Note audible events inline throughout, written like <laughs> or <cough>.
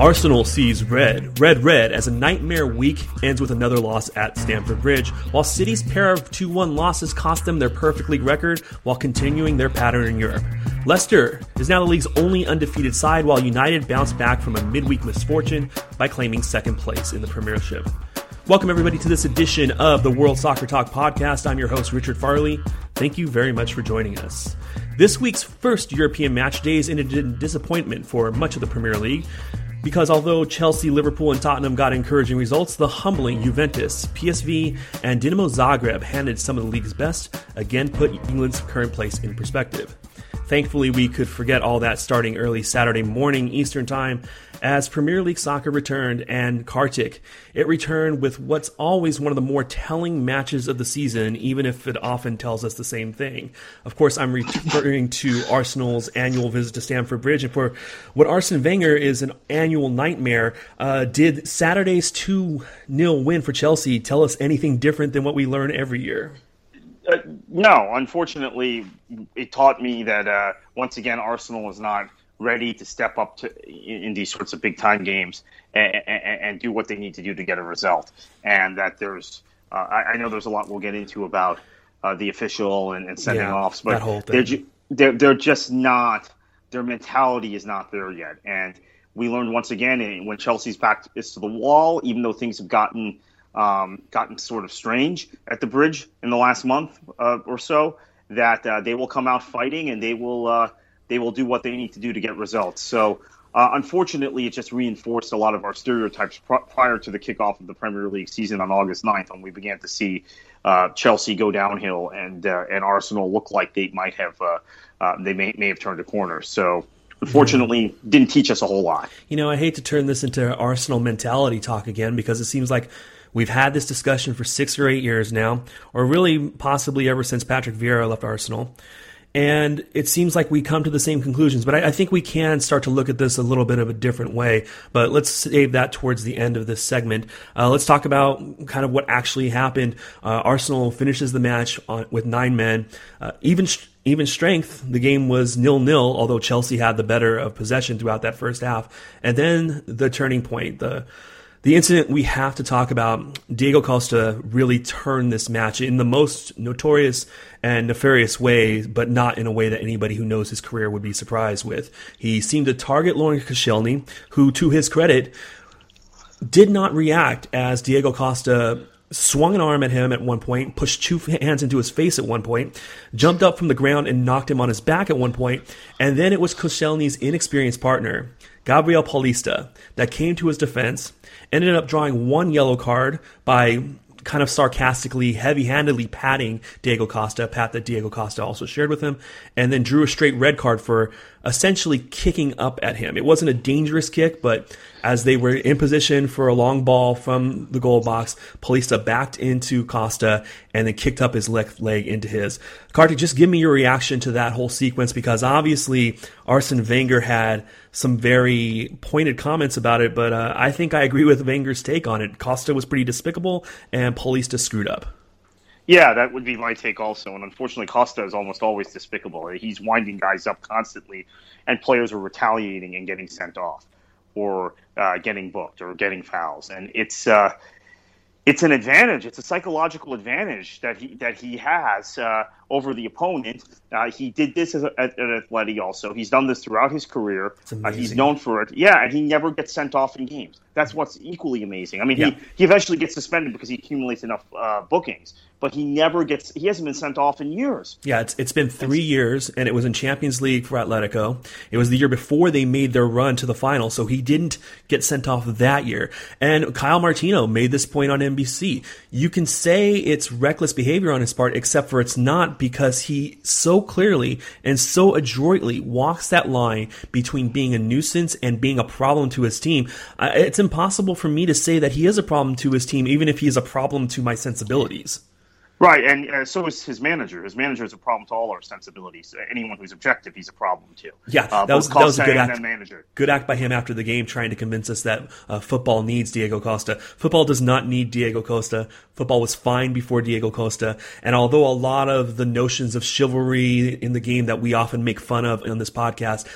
Arsenal sees red, red, red as a nightmare week ends with another loss at Stamford Bridge, while City's pair of 2 1 losses cost them their perfect league record while continuing their pattern in Europe. Leicester is now the league's only undefeated side, while United bounced back from a midweek misfortune by claiming second place in the Premiership. Welcome, everybody, to this edition of the World Soccer Talk podcast. I'm your host, Richard Farley. Thank you very much for joining us. This week's first European match days ended in disappointment for much of the Premier League because although Chelsea, Liverpool, and Tottenham got encouraging results, the humbling Juventus, PSV, and Dinamo Zagreb handed some of the league's best, again put England's current place in perspective. Thankfully, we could forget all that starting early Saturday morning Eastern Time as Premier League soccer returned and Kartik. It returned with what's always one of the more telling matches of the season, even if it often tells us the same thing. Of course, I'm referring to Arsenal's annual visit to Stamford Bridge, and for what Arsene Wenger is an annual nightmare, uh, did Saturday's 2 0 win for Chelsea tell us anything different than what we learn every year? Uh, no, unfortunately, it taught me that uh, once again Arsenal is not ready to step up to in, in these sorts of big time games and, and, and, do what they need to do to get a result. And that there's, uh, I, I, know there's a lot we'll get into about uh, the official and, and sending yeah, offs, but they're, ju- they're they're just not. Their mentality is not there yet, and we learned once again when Chelsea's back is to the wall, even though things have gotten um, gotten sort of strange at the bridge in the last month uh, or so, that uh, they will come out fighting and they will uh, they will do what they need to do to get results. So. Uh, unfortunately, it just reinforced a lot of our stereotypes pr- prior to the kickoff of the Premier League season on August 9th when we began to see uh, Chelsea go downhill and uh, and Arsenal look like they might have they may, may have turned a corner. So unfortunately didn't teach us a whole lot. You know, I hate to turn this into Arsenal mentality talk again because it seems like We've had this discussion for six or eight years now, or really possibly ever since Patrick Vieira left Arsenal. And it seems like we come to the same conclusions, but I, I, think we can start to look at this a little bit of a different way. But let's save that towards the end of this segment. Uh, let's talk about kind of what actually happened. Uh, Arsenal finishes the match on, with nine men. Uh, even even strength, the game was nil nil, although Chelsea had the better of possession throughout that first half. And then the turning point, the the incident we have to talk about, Diego Costa really turned this match in the most notorious and nefarious way, but not in a way that anybody who knows his career would be surprised with. He seemed to target Laurent Koscielny, who, to his credit, did not react as Diego Costa swung an arm at him at one point, pushed two <laughs> hands into his face at one point, jumped up from the ground and knocked him on his back at one point, and then it was Koscielny's inexperienced partner, Gabriel Paulista, that came to his defense ended up drawing one yellow card by kind of sarcastically, heavy handedly patting Diego Costa, a pat that Diego Costa also shared with him, and then drew a straight red card for essentially kicking up at him. It wasn't a dangerous kick, but as they were in position for a long ball from the goal box, Paulista backed into Costa and then kicked up his left leg into his. Kartik, just give me your reaction to that whole sequence because obviously Arsene Wenger had some very pointed comments about it, but uh, I think I agree with Wenger's take on it. Costa was pretty despicable and Paulista screwed up. Yeah, that would be my take also. And unfortunately, Costa is almost always despicable. He's winding guys up constantly, and players are retaliating and getting sent off, or uh, getting booked, or getting fouls. And it's uh, it's an advantage. It's a psychological advantage that he that he has uh, over the opponent. Uh, he did this at, at Atleti also. He's done this throughout his career. Uh, he's known for it. Yeah, and he never gets sent off in games. That's what's equally amazing. I mean, yeah. he, he eventually gets suspended because he accumulates enough uh, bookings, but he never gets. He hasn't been sent off in years. Yeah, it's it's been three it's, years, and it was in Champions League for Atletico. It was the year before they made their run to the final, so he didn't get sent off that year. And Kyle Martino made this point on NBC. You can say it's reckless behavior on his part, except for it's not because he so clearly and so adroitly walks that line between being a nuisance and being a problem to his team. It's impossible for me to say that he is a problem to his team, even if he is a problem to my sensibilities. Right, and uh, so is his manager. His manager is a problem to all our sensibilities. Anyone who's objective, he's a problem too. Yeah, uh, that was that was a good act. Manager. Good act by him after the game, trying to convince us that uh, football needs Diego Costa. Football does not need Diego Costa. Football was fine before Diego Costa. And although a lot of the notions of chivalry in the game that we often make fun of on this podcast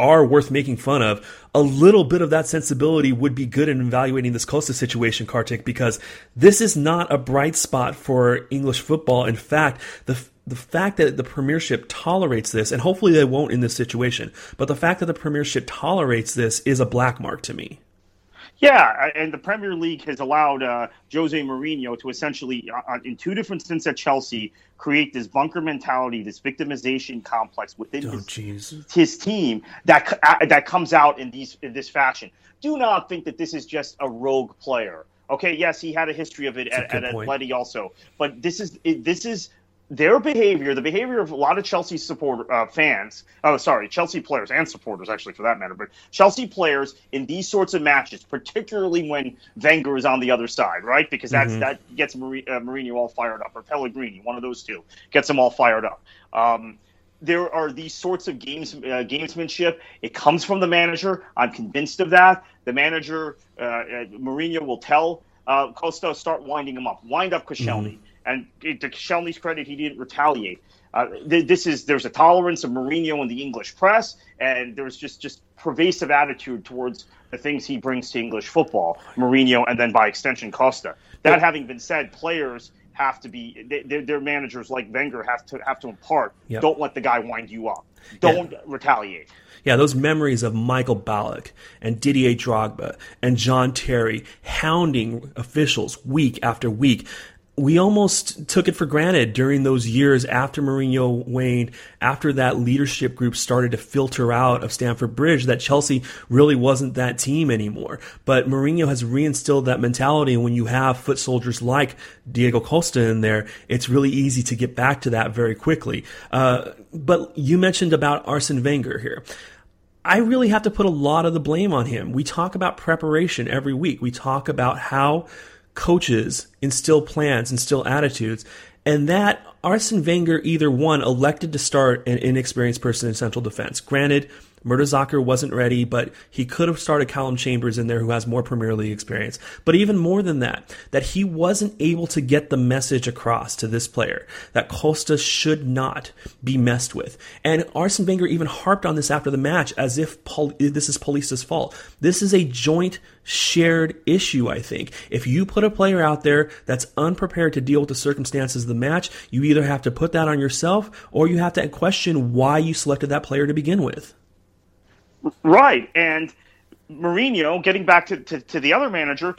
are worth making fun of, a little bit of that sensibility would be good in evaluating this Costa situation, Kartik, because this is not a bright spot for English football. In fact, the the fact that the Premiership tolerates this, and hopefully they won't in this situation, but the fact that the Premiership tolerates this is a black mark to me. Yeah, and the Premier League has allowed uh, Jose Mourinho to essentially, uh, uh, in two different stints at Chelsea, create this bunker mentality, this victimization complex within oh, his, his, team that uh, that comes out in these in this fashion. Do not think that this is just a rogue player. Okay, yes, he had a history of it That's at, at Atleti also, but this is this is their behavior, the behavior of a lot of Chelsea support uh, fans, oh sorry, Chelsea players and supporters actually for that matter, but Chelsea players in these sorts of matches, particularly when Wenger is on the other side, right? Because that's mm-hmm. that gets Mar- uh, Mourinho all fired up, or Pellegrini, one of those two, gets them all fired up. Um, there are these sorts of games uh, gamesmanship. It comes from the manager. I'm convinced of that. The manager, uh, uh Mourinho, will tell uh, Costa start winding him up, wind up Koscielny. Mm-hmm and to Koscielny's credit, he didn't retaliate. Uh, th- this is there's a tolerance of Mourinho in the English press, and there's just just pervasive attitude towards the things he brings to English football, Mourinho, and then by extension Costa. That having been said, players have to be they, their managers like Wenger have to have to impart. Yep. Don't let the guy wind you up. Don't yeah. retaliate. Yeah, those memories of Michael Ballack and Didier Drogba and John Terry hounding officials week after week we almost took it for granted during those years after Mourinho waned, after that leadership group started to filter out of Stamford Bridge, that Chelsea really wasn't that team anymore. But Mourinho has reinstilled that mentality, and when you have foot soldiers like Diego Costa in there, it's really easy to get back to that very quickly. Uh, but you mentioned about Arsene Wenger here. I really have to put a lot of the blame on him. We talk about preparation every week. We talk about how coaches instill plans, instill attitudes, and that Arsene Wenger either one elected to start an inexperienced person in central defense. Granted, Mertesacker wasn't ready, but he could have started Callum Chambers in there who has more Premier League experience. But even more than that, that he wasn't able to get the message across to this player that Costa should not be messed with. And Arsene Wenger even harped on this after the match as if Paul, this is Paulista's fault. This is a joint shared issue, I think. If you put a player out there that's unprepared to deal with the circumstances of the match, you either have to put that on yourself or you have to question why you selected that player to begin with. Right. And Mourinho, getting back to, to, to, the other manager,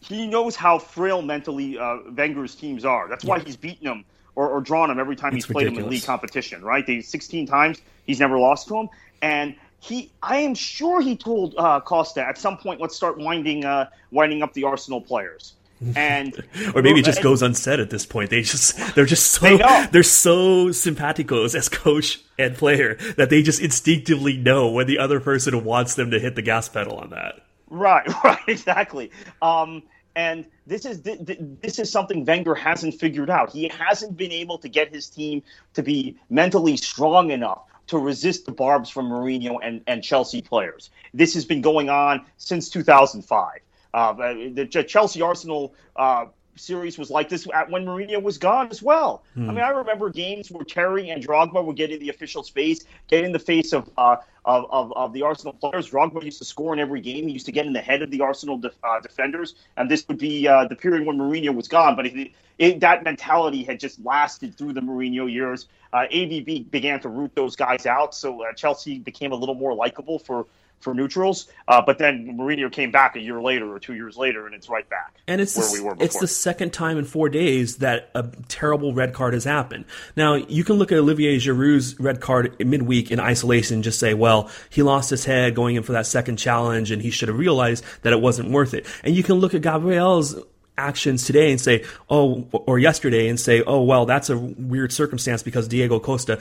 he knows how frail mentally uh, Wenger's teams are. That's why he's beaten them or, or drawn them every time it's he's played ridiculous. them in league competition, right? They 16 times he's never lost to them. And he, I am sure he told uh, Costa at some point, let's start winding, uh, winding up the Arsenal players and <laughs> or maybe it just goes unsaid at this point. They just they're just so they they're so simpaticos as coach and player that they just instinctively know when the other person wants them to hit the gas pedal on that. Right, <laughs> right, exactly. Um, and this is this is something Wenger hasn't figured out. He hasn't been able to get his team to be mentally strong enough to resist the barbs from Mourinho and, and Chelsea players. This has been going on since 2005. Uh, the Chelsea Arsenal uh, series was like this when Mourinho was gone as well. Hmm. I mean, I remember games where Terry and Drogba would get in the official space, get in the face of, uh, of, of, of, the Arsenal players. Drogba used to score in every game. He used to get in the head of the Arsenal def, uh, defenders, and this would be uh, the period when Mourinho was gone. But it, it, that mentality had just lasted through the Mourinho years. Uh, AVB began to root those guys out, so uh, Chelsea became a little more likable for for neutrals. Uh, but then Mourinho came back a year later or two years later, and it's right back. And it's where the, we were. Before. It's the second time in four days that a terrible red card has happened. Now you can look at Olivier Giroud's red card midweek in isolation, and just say, well, he lost his head going in for that second challenge, and he should have realized that it wasn't worth it. And you can look at Gabriel's actions today and say, oh, or yesterday and say, oh, well, that's a weird circumstance because Diego Costa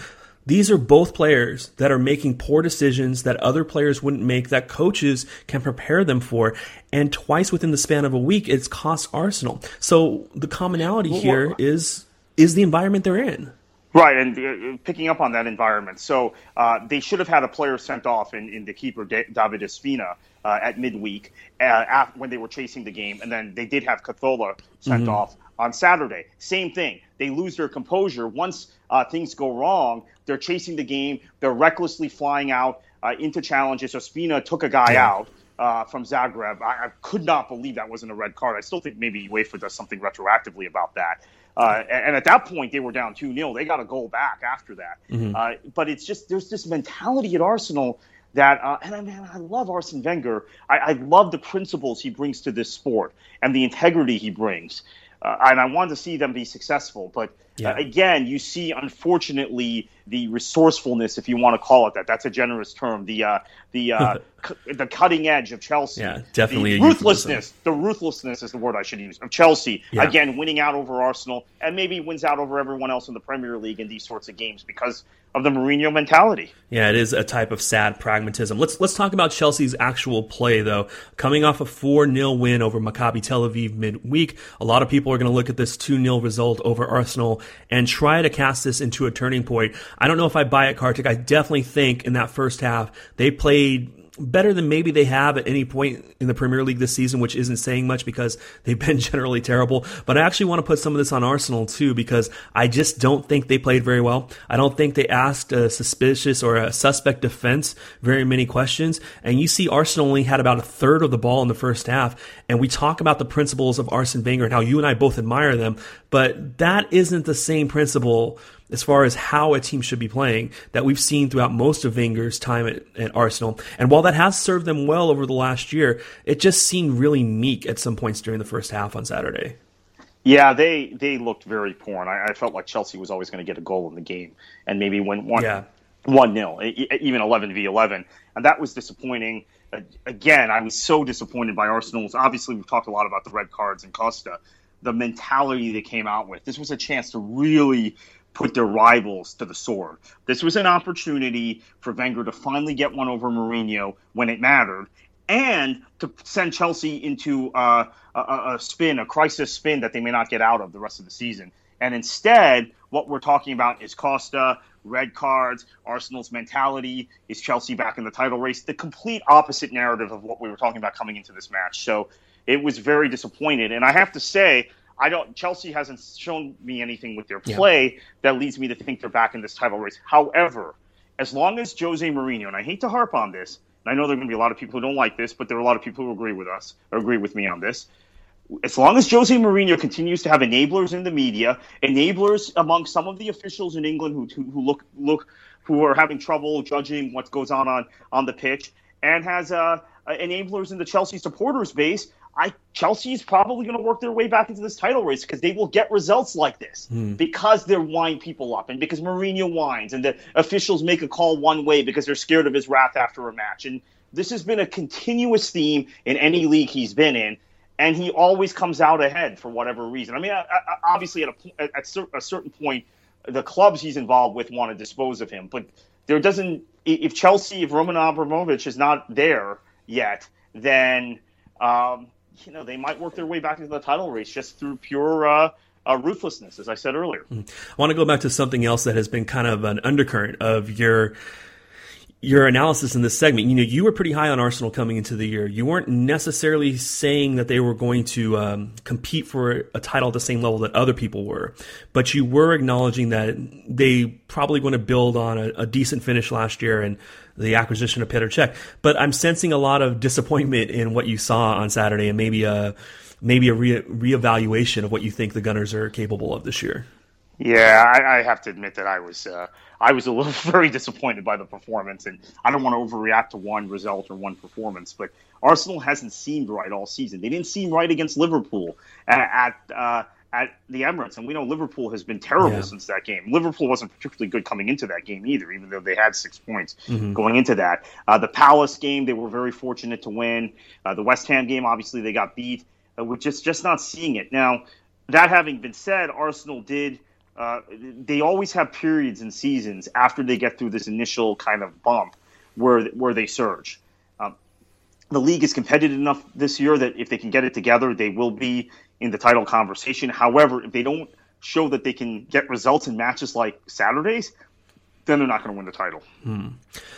these are both players that are making poor decisions that other players wouldn't make, that coaches can prepare them for. And twice within the span of a week, it's cost Arsenal. So the commonality well, here is is the environment they're in. Right, and uh, picking up on that environment. So uh, they should have had a player sent off in, in the keeper, David Ospina, uh, at midweek uh, after, when they were chasing the game. And then they did have Cazorla sent mm-hmm. off on Saturday. Same thing. They lose their composure. Once uh, things go wrong, they're chasing the game. They're recklessly flying out uh, into challenges. Ospina took a guy yeah. out. Uh, from Zagreb. I, I, could not believe that wasn't a red card. I still think maybe UEFA does something retroactively about that. Uh, and, at that point, they were down 2 0. They got a goal back after that. Mm-hmm. Uh, but it's just, there's this mentality at Arsenal that, uh, and I, man, I love Arsene Wenger. I, I, love the principles he brings to this sport and the integrity he brings. Uh, and I want to see them be successful. But yeah. uh, again, you see, unfortunately, the resourcefulness, if you want to call it that. That's a generous term. The uh, the uh, <laughs> c- the cutting edge of Chelsea. Yeah, definitely. The ruthlessness. The ruthlessness is the word I should use of Chelsea. Yeah. Again, winning out over Arsenal and maybe wins out over everyone else in the Premier League in these sorts of games because of the Mourinho mentality. Yeah, it is a type of sad pragmatism. Let's let's talk about Chelsea's actual play though. Coming off a 4-0 win over Maccabi Tel Aviv midweek, a lot of people are going to look at this 2-0 result over Arsenal and try to cast this into a turning point. I don't know if I buy it, Kartik. I definitely think in that first half they played better than maybe they have at any point in the Premier League this season, which isn't saying much because they've been <laughs> generally terrible. But I actually want to put some of this on Arsenal too because I just don't think they played very well. I don't think they asked a suspicious or a suspect defense very many questions. And you see Arsenal only had about a third of the ball in the first half. And we talk about the principles of Arsene Wenger and how you and I both admire them, but that isn't the same principle as far as how a team should be playing that we've seen throughout most of Wenger's time at, at, Arsenal. And while that has served them well over the last year, it just seemed really meek at some points during the first half on Saturday. Yeah, they they looked very poor, and I, I felt like Chelsea was always going to get a goal in the game, and maybe win one yeah. one nil, even eleven v eleven, and that was disappointing. Again, I was so disappointed by Arsenal's. Obviously, we've talked a lot about the red cards and Costa, the mentality they came out with. This was a chance to really put their rivals to the sword. This was an opportunity for Wenger to finally get one over Mourinho when it mattered, and to send Chelsea into uh, a, a, spin, a crisis spin that they may not get out of the rest of the season. And instead, what we're talking about is Costa, red cards, Arsenal's mentality. Is Chelsea back in the title race? The complete opposite narrative of what we were talking about coming into this match. So it was very disappointed. And I have to say, I don't. Chelsea hasn't shown me anything with their play yeah. that leads me to think they're back in this title race. However, as long as Jose Mourinho, and I hate to harp on this, and I know there are going to be a lot of people who don't like this, but there are a lot of people who agree with us or agree with me on this. As long as Jose Mourinho continues to have enablers in the media, enablers among some of the officials in England who, who look look who are having trouble judging what goes on on, on the pitch, and has uh, enablers in the Chelsea supporters base, I Chelsea is probably going to work their way back into this title race because they will get results like this mm. because they're wind people up and because Mourinho whines and the officials make a call one way because they're scared of his wrath after a match. And this has been a continuous theme in any league he's been in, and he always comes out ahead for whatever reason. I mean, I, I, obviously at a at a certain point, the clubs he's involved with want to dispose of him, but there doesn't. If Chelsea, if Roman Abramovich is not there yet, then um, you know, they might work their way back into the title race just through pure uh, uh, ruthlessness, as I said earlier. Hmm. I want to go back to something else that has been kind of an undercurrent of your your analysis in this segment. You know, you were pretty high on Arsenal coming into the year. You weren't necessarily saying that they were going to um, compete for a title at the same level that other people were, but you were acknowledging that they probably going to build on a, a decent finish last year and the acquisition of Petr Cech. But I'm sensing a lot of disappointment in what you saw on Saturday, and maybe a maybe a re- reevaluation of what you think the Gunners are capable of this year. Yeah, I, I have to admit that I was. Uh I was a little <laughs> very disappointed by the performance, and I don't want to overreact to one result or one performance, but Arsenal hasn't seemed right all season. They didn't seem right against Liverpool at at, uh, at the Emirates, and we know Liverpool has been terrible yeah. since that game. Liverpool wasn't particularly good coming into that game either, even though they had six points mm-hmm. going into that. Uh, the Palace game, they were very fortunate to win. Uh, the West Ham game, obviously, they got beat. Uh, we're just just not seeing it now. That having been said, Arsenal did uh, they always have periods and seasons after they get through this initial kind of bump where where they surge. Um, the league is competitive enough this year that if they can get it together, they will be in the title conversation. However, if they don't show that they can get results in matches like Saturdays, then they're not going to win the title. Hmm.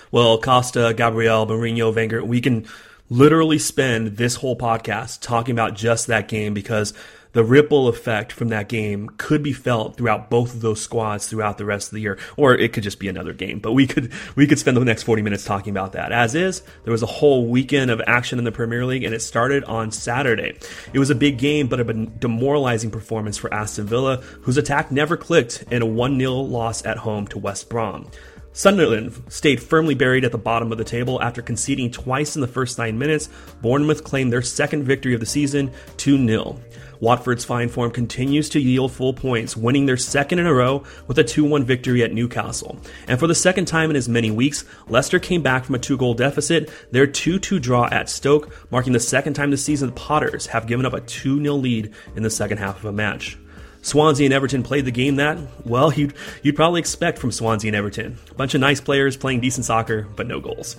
Well, Costa, Gabriel, Mourinho, Wenger, we can literally spend this whole podcast talking about just that game because the ripple effect from that game could be felt throughout both of those squads throughout the rest of the year, or it could just be another game. But we could we could spend the next 40 minutes talking about that. As is, there was a whole weekend of action in the Premier League, and it started on Saturday. It was a big game, but a demoralizing performance for Aston Villa, whose attack never clicked in a 1 0 loss at home to West Brom. Sunderland stayed firmly buried at the bottom of the table after conceding twice in the first nine minutes. Bournemouth claimed their second victory of the season, 2 0. Watford's fine form continues to yield full points, winning their second in a row with a 2 1 victory at Newcastle. And for the second time in as many weeks, Leicester came back from a two goal deficit, their 2 2 draw at Stoke, marking the second time this season the Potters have given up a 2 0 lead in the second half of a match. Swansea and Everton played the game that, well, <laughs> you'd, you'd probably expect from Swansea and Everton. Bunch of nice players playing decent soccer, but no goals.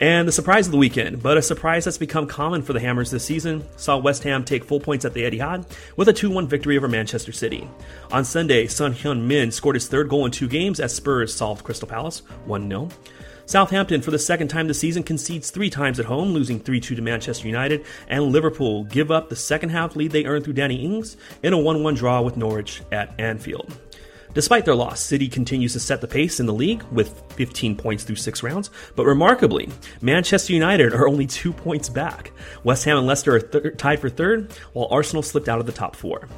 And the surprise of the weekend, but a surprise that's become common for the Hammers this season, saw West Ham take full points at the Etihad with a 2 1 victory over Manchester City. On Sunday, Son Heung-min scored his third goal in two games as Spurs solved Crystal Palace 1 0. Southampton, for the second time this season, concedes three times at home, losing 3 2 to Manchester United, and Liverpool give up the second half lead they earned through Danny Ings in a 1 1 draw with Norwich at Anfield. Despite their loss, City continues to set the pace in the league with 15 points through six rounds. But remarkably, Manchester United are only two points back. West Ham and Leicester are th- tied for third, while Arsenal slipped out of the top four.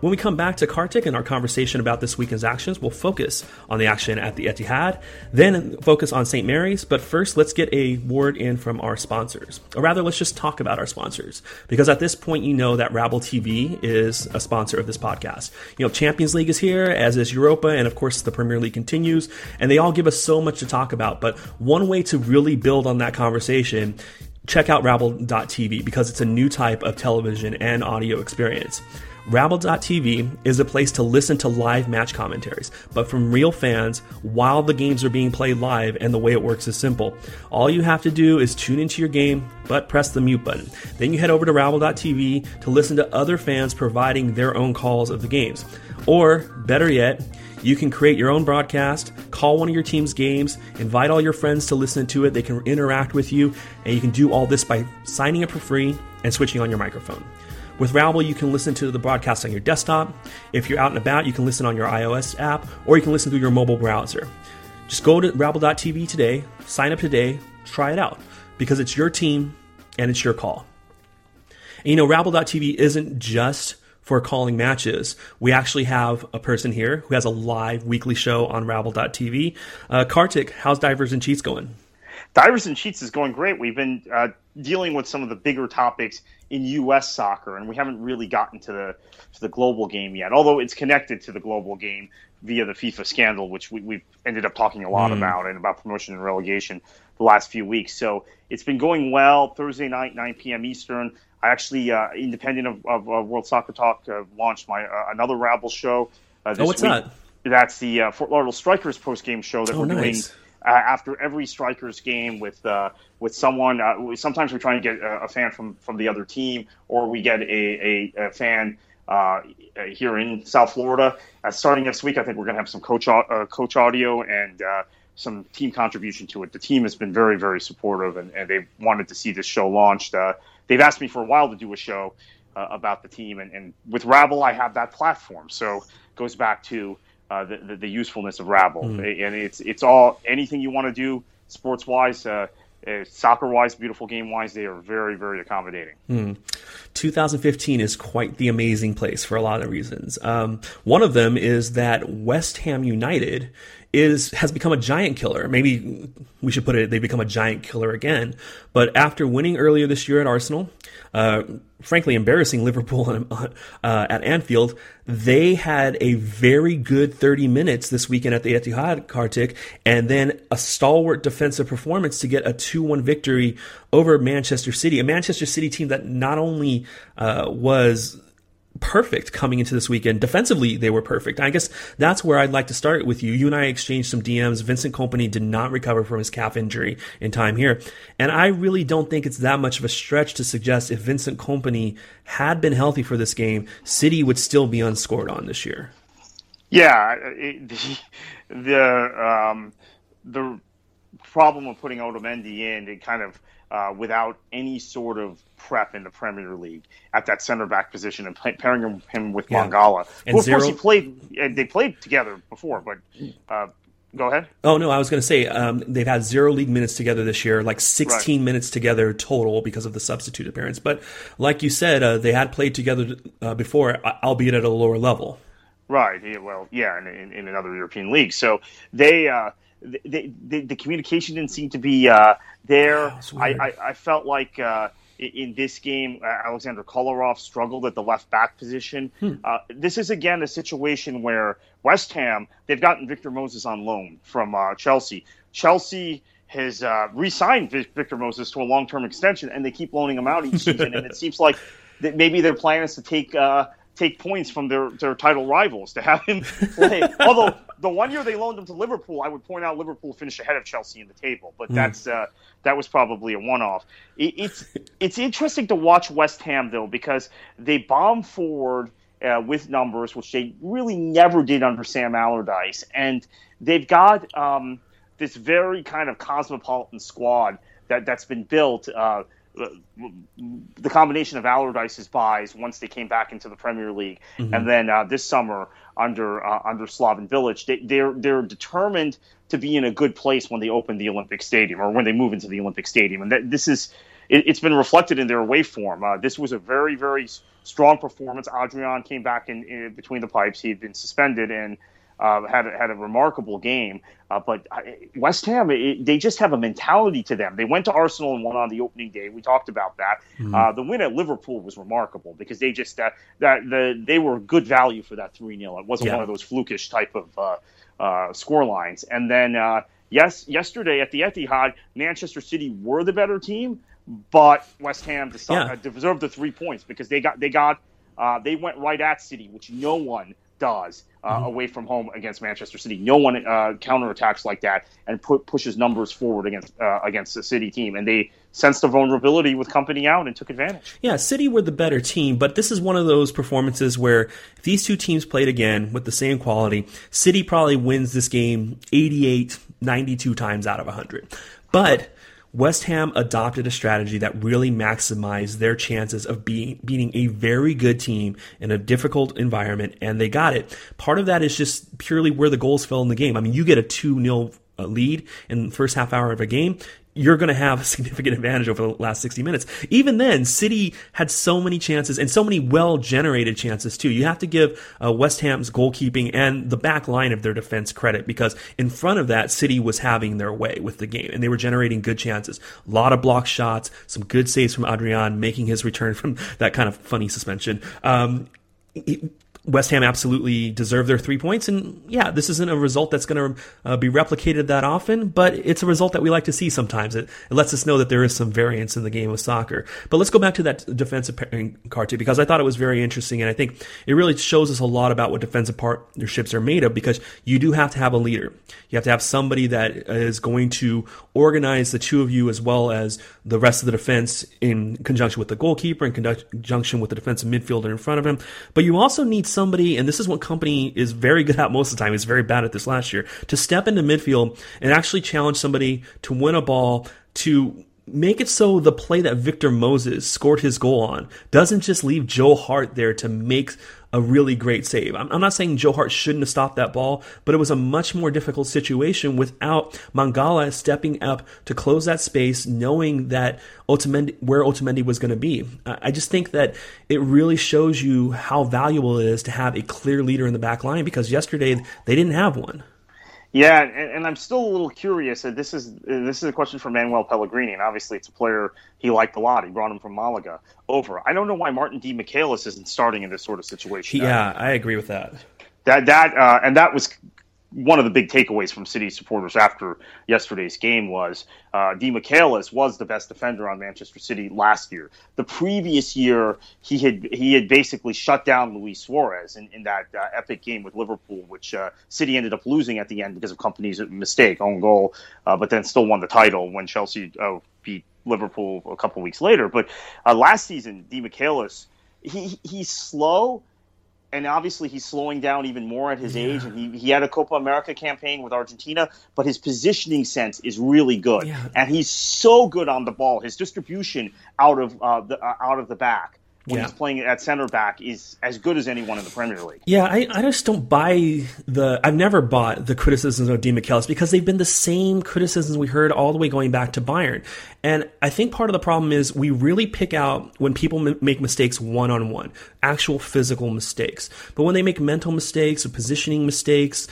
When we come back to Kartik and our conversation about this weekend's actions, we'll focus on the action at the Etihad, then focus on St. Mary's. But first, let's get a word in from our sponsors. Or rather, let's just talk about our sponsors. Because at this point, you know that Rabble TV is a sponsor of this podcast. You know, Champions League is here, as is Europa, and of course, the Premier League continues. And they all give us so much to talk about. But one way to really build on that conversation check out Rabble.tv because it's a new type of television and audio experience. Rabble.tv is a place to listen to live match commentaries, but from real fans while the games are being played live, and the way it works is simple. All you have to do is tune into your game, but press the mute button. Then you head over to Rabble.tv to listen to other fans providing their own calls of the games. Or, better yet, you can create your own broadcast, call one of your team's games, invite all your friends to listen to it. They can interact with you, and you can do all this by signing up for free and switching on your microphone. With Rabble, you can listen to the broadcast on your desktop. If you're out and about, you can listen on your iOS app, or you can listen through your mobile browser. Just go to Rabble.tv today, sign up today, try it out, because it's your team and it's your call. And you know, Rabble.tv isn't just for calling matches. We actually have a person here who has a live weekly show on Rabble.tv. Uh, Kartik, how's Divers and Cheats going? Divers and Cheats is going great. We've been uh, dealing with some of the bigger topics in U.S. soccer, and we haven't really gotten to the to the global game yet. Although it's connected to the global game via the FIFA scandal, which we, have ended up talking a lot mm. about, and about promotion and relegation the last few weeks. So it's been going well. Thursday night, 9 p.m. Eastern. I actually, uh, independent of, of uh, World Soccer Talk, uh, launched my uh, another Rabble show. Uh, oh, what's week. that? That's the uh, Fort Lauderdale Strikers post game show that oh, we're nice. doing uh, after every Strikers game with uh, with someone. Uh, sometimes we try and get a, a, fan from, from the other team, or we get a, a, a fan uh, here in South Florida. Uh, starting next week, I think we're going to have some coach uh, coach audio and some team contribution to it. The team has been very, very supportive, and, and they wanted to see this show launched. Uh, they've asked me for a while to do a show uh, about the team, and, and, with Rabble, I have that platform. So goes back to uh, the, the, the, usefulness of Rabble, mm. and it's it's all anything you want to do sports wise. Uh, uh, soccer wise, beautiful game wise, they are very, very accommodating. Mm. 2015 is quite the amazing place for a lot of reasons. Um, one of them is that West Ham United is has become a giant killer. Maybe we should put it they become a giant killer again. But after winning earlier this year at Arsenal, uh, frankly embarrassing Liverpool uh, at Anfield, they had a very good 30 minutes this weekend at the Etihad Kartik, and then a stalwart defensive performance to get a 2-1 victory over Manchester City, a Manchester City team that not only uh, was perfect coming into this weekend. Defensively, they were perfect. I guess that's where I'd like to start with you. You and I exchanged some DMs. Vincent Kompany did not recover from his calf injury in time here. And I really don't think it's that much of a stretch to suggest if Vincent Kompany had been healthy for this game, City would still be unscored on this year. Yeah, it, <laughs> the the, um, the problem of putting Otamendi in, it kind of uh, without any sort of prep in the Premier League at that center back position and pairing him, him with yeah. Mangala, and who of zero... course he played. They played together before, but uh, go ahead. Oh no, I was going to say um, they've had zero league minutes together this year, like 16 right. minutes together total because of the substitute appearance. But like you said, uh, they had played together uh, before, albeit at a lower level. Right. Yeah, well, yeah, in, in, in, another European league. So they. Uh, the, the, the, communication didn't seem to be uh, there. I, I, I, felt like uh, in this game, uh, Alexander Kolarov struggled at the left back position. Hmm. Uh, this is again a situation where West Ham they've gotten Victor Moses on loan from uh, Chelsea. Chelsea has uh, re-signed Victor Moses to a long-term extension, and they keep loaning him out each <laughs> season. and it seems like that maybe their plan is to take uh, take points from their, their title rivals to have him <laughs> play. Although the one year they loaned him to Liverpool, I would point out Liverpool finished ahead of Chelsea in the table, but mm. that's uh, that was probably a one-off. It, it's <laughs> it's interesting to watch West Ham though because they bomb forward uh, with numbers, which they really never did under Sam Allardyce, and they've got um, this very kind of cosmopolitan squad that that's been built. Uh, the combination of Allardyce's buys once they came back into the Premier League, mm-hmm. and then uh, this summer under uh, under Slaven Bilic, they, they're they're determined to be in a good place when they open the Olympic Stadium or when they move into the Olympic Stadium, and that, this is it, has been reflected in their away form. Uh, this was a very very strong performance. Adrian came back in, in between the pipes; he had been suspended and uh, had had a remarkable game. Uh, but uh, West Ham, it, they just have a mentality to them. They went to Arsenal and won on the opening day. We talked about that. Mm-hmm. Uh, the win at Liverpool was remarkable because they just that that the they were good value for that three 0 It wasn't yeah. one of those flukish type of uh, uh, score lines. And then yes, yesterday at the Etihad, Manchester City were the better team, but West Ham decided, yeah. deserved the three points because they got they got they went right at City, which no one does uh, mm-hmm. away from home against Manchester City. No one uh, counterattacks like that and put, pushes numbers forward against uh, against the City team, and they sensed the vulnerability with Kompany out and took advantage. Yeah, City were the better team, but this is one of those performances where if these two teams played again with the same quality, City probably wins this game 88, 92 times out of 100. But West Ham adopted a strategy that really maximized their chances of being beating a very good team in a difficult environment, and they got it. Part of that is just purely where the goals fell in the game. I mean, you get a 2 0 uh, lead in the first half hour of a game, you're going to have a significant advantage over the last 60 minutes. Even then, City had so many chances and so many well generated chances too. You have to give uh, West Ham's goalkeeping and the back line of their defense credit because in front of that, City was having their way with the game and they were generating good chances. A lot of block shots, some good saves from Adrian making his return from <laughs> that kind of funny suspension. Um, it, West Ham absolutely deserve their three points. And yeah, this isn't a result that's going to uh, be replicated that often, but it's a result that we like to see sometimes. It, it, lets us know that there is some variance in the game of soccer. But let's go back to that defensive pairing too, because I thought it was very interesting. And I think it really shows us a lot about what defensive partnerships are made of because you do have to have a leader. You have to have somebody that is going to organize the two of you as well as the rest of the defense in conjunction with the goalkeeper, in conjunction with the defensive midfielder in front of him. But you also need somebody, and this is what Kompany is very good at most of the time. He's very bad at this last year to step into midfield and actually challenge somebody to win a ball to make it so the play that Victor Moses scored his goal on doesn't just leave Joe Hart there to make a really great save. I'm, I'm, not saying Joe Hart shouldn't have stopped that ball, but it was a much more difficult situation without Mangala stepping up to close that space, knowing that Otamendi, where Otamendi was going to be. I just think that it really shows you how valuable it is to have a clear leader in the back line because yesterday they didn't have one. Yeah, and, and, I'm still a little curious. This is this is a question for Manuel Pellegrini, and obviously it's a player he liked a lot. He brought him from Malaga over. I don't know why Martin Demichelis isn't starting in this sort of situation. Yeah, I agree with that. That that uh, and that was one of the big takeaways from City supporters after yesterday's game was uh, Demichelis was the best defender on Manchester City last year. The previous year, he had he had basically shut down Luis Suarez in, in that uh, epic game with Liverpool, which uh, City ended up losing at the end because of Kompany's mistake, own goal, uh, but then still won the title when Chelsea uh, beat Liverpool a couple weeks later. But uh, last season, Demichelis, he he's slow and obviously he's slowing down even more at his yeah. age. And he, he had a Copa America campaign with Argentina, but his positioning sense is really good, yeah. and he's so good on the ball. His distribution out of uh, the uh, out of the back when yeah. he's playing at center back is as good as anyone in the Premier League. Yeah, I, I just don't buy the. I've never bought the criticisms of Dean Demichelis because they've been the same criticisms we heard all the way going back to Bayern. And I think part of the problem is we really pick out when people m- make mistakes one on one, actual physical mistakes. But when they make mental mistakes or positioning mistakes,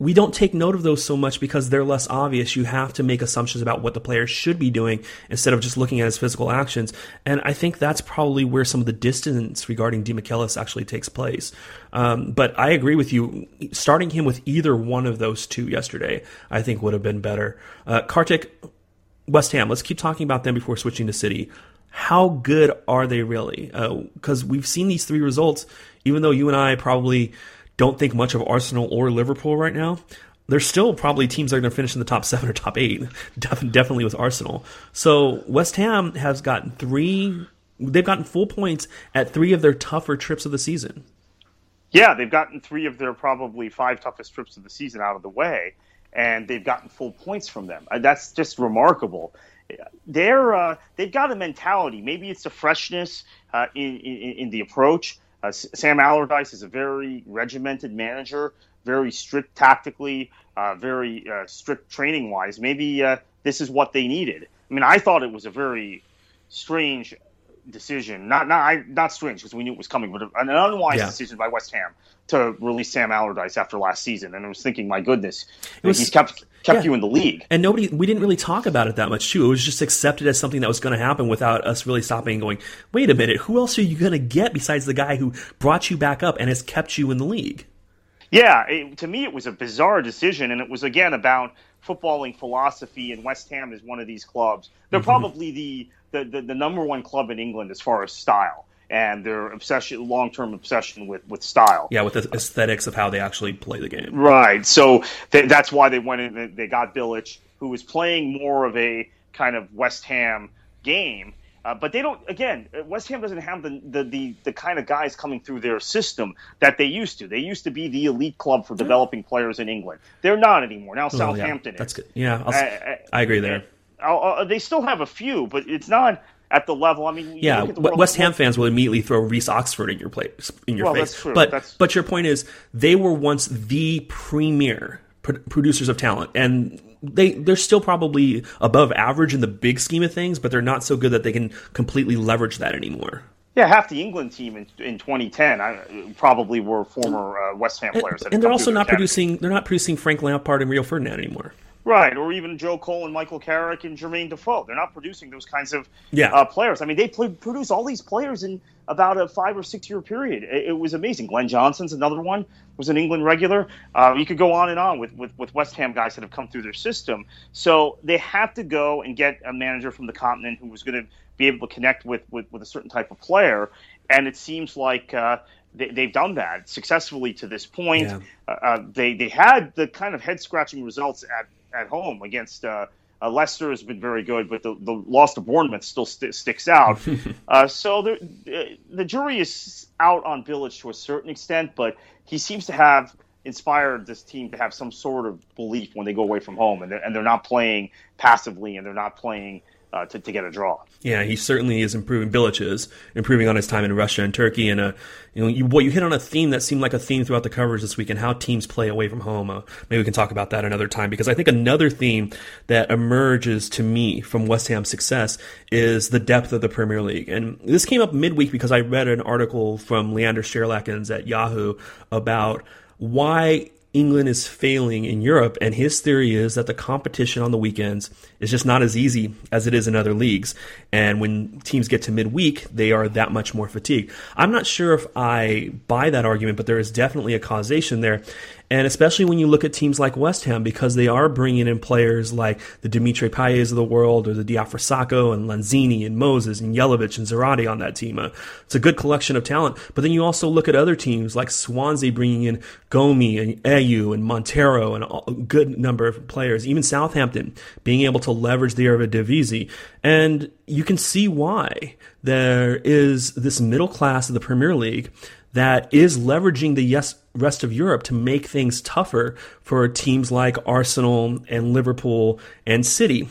we don't take note of those so much because they're less obvious. You have to make assumptions about what the player should be doing instead of just looking at his physical actions. And I think that's probably where some of the distance regarding Demichelis actually takes place. Um, but I agree with you. Starting him with either one of those two yesterday, I think would have been better. Uh, Kartik, West Ham, let's keep talking about them before switching to City. How good are they really? Because uh, we've seen these three results, even though you and I probably don't think much of Arsenal or Liverpool right now, there's still probably teams that are going to finish in the top <laughs> seven or top eight. definitely with Arsenal. So West Ham has gotten three. They've gotten full points at three of their tougher trips of the season. Yeah, they've gotten three of their probably five toughest trips of the season out of the way, and they've gotten full points from them. That's just remarkable. They're uh, they've got a mentality. Maybe it's a freshness uh, in, in, in the approach. Uh, Sam Allardyce is a very regimented manager, very strict tactically, uh, very uh, strict training wise. Maybe uh, this is what they needed. I mean, I thought it was a very strange decision. Not not I, not strange because we knew it was coming, but an unwise yeah. decision by West Ham to release Sam Allardyce after last season. And I was thinking, my goodness, was, he's kept kept yeah. you in the league. And nobody, we didn't really talk about it that much too. It was just accepted as something that was going to happen without us really stopping and going, wait a minute, who else are you going to get besides the guy who brought you back up and has kept you in the league? Yeah, it, to me, it was a bizarre decision, and it was again about footballing philosophy. And West Ham is one of these clubs. They're mm-hmm. probably the, the, the the number one club in England as far as style and their obsession, long term obsession with, with style. Yeah, with the aesthetics of how they actually play the game. Right. So th- that's why they went in. They got Bilic, who was playing more of a kind of West Ham game. Uh, but they don't. Again, West Ham doesn't have the, the, the the kind of guys coming through their system that they used to. They used to be the elite club for developing players in England. They're not anymore. Now oh, Southampton yeah. That's good. Yeah, uh, I agree there. Uh, uh, they still have a few, but it's not at the level. I mean, yeah, West Ham fans will immediately throw Reece Oxford in your place in your well, face. But that's... but your point is they were once the premier producers of talent, and they they're still probably above average in the big scheme of things, but they're not so good that they can completely leverage that anymore. Yeah, half the England team in, in 2010 I, probably were former uh, West Ham players. And, and they're also not producing. They're not producing Frank Lampard and Rio Ferdinand anymore. Right, or even Joe Cole and Michael Carrick and Jermaine Defoe. They're not producing those kinds of yeah. uh, players. I mean, they play, produce all these players in about a five or six year period. It, it, was amazing. Glenn Johnson's another one, was an England regular. Uh, you could go on and on with, with, with West Ham guys that have come through their system. So they have to go and get a manager from the continent who was going to be able to connect with, with, with a certain type of player. And it seems like uh, they, have done that successfully to this point. Yeah. Uh, uh, they they had the kind of head scratching results at at home against uh, Uh, Leicester has been very good, but the, the loss to Bournemouth still st- sticks out. <laughs> uh, so the, the jury is out on Bilic to a certain extent, but he seems to have inspired this team to have some sort of belief when they go away from home, and they're, and they're not playing passively, and they're not playing uh, to, to get a draw. Yeah, he certainly is improving. Bilic is improving on his time in Russia and Turkey, and uh, you know, you, what you hit on a theme that seemed like a theme throughout the coverage this week, and how teams play away from home. Uh, maybe we can talk about that another time because I think another theme that emerges to me from West Ham's success is the depth of the Premier League, and this came up midweek because I read an article from Leander Schaerlaeckens at Yahoo about why England is failing in Europe, and his theory is that the competition on the weekends is just not as easy as it is in other leagues. And when teams get to midweek, they are that much more fatigued. I'm not sure if I buy that argument, but there is definitely a causation there. And especially when you look at teams like West Ham, because they are bringing in players like the Dimitri Payes of the world, or the Diafra Sakho and Lanzini and Moses and Jelavic and Zarate on that team. Uh, it's a good collection of talent. But then you also look at other teams like Swansea bringing in Gomi and Ayew and Montero and a good number of players. Even Southampton being able to leverage the Eredivisie. And you can see why there is this middle class of the Premier League that is leveraging the yes, rest of Europe to make things tougher for teams like Arsenal and Liverpool and City.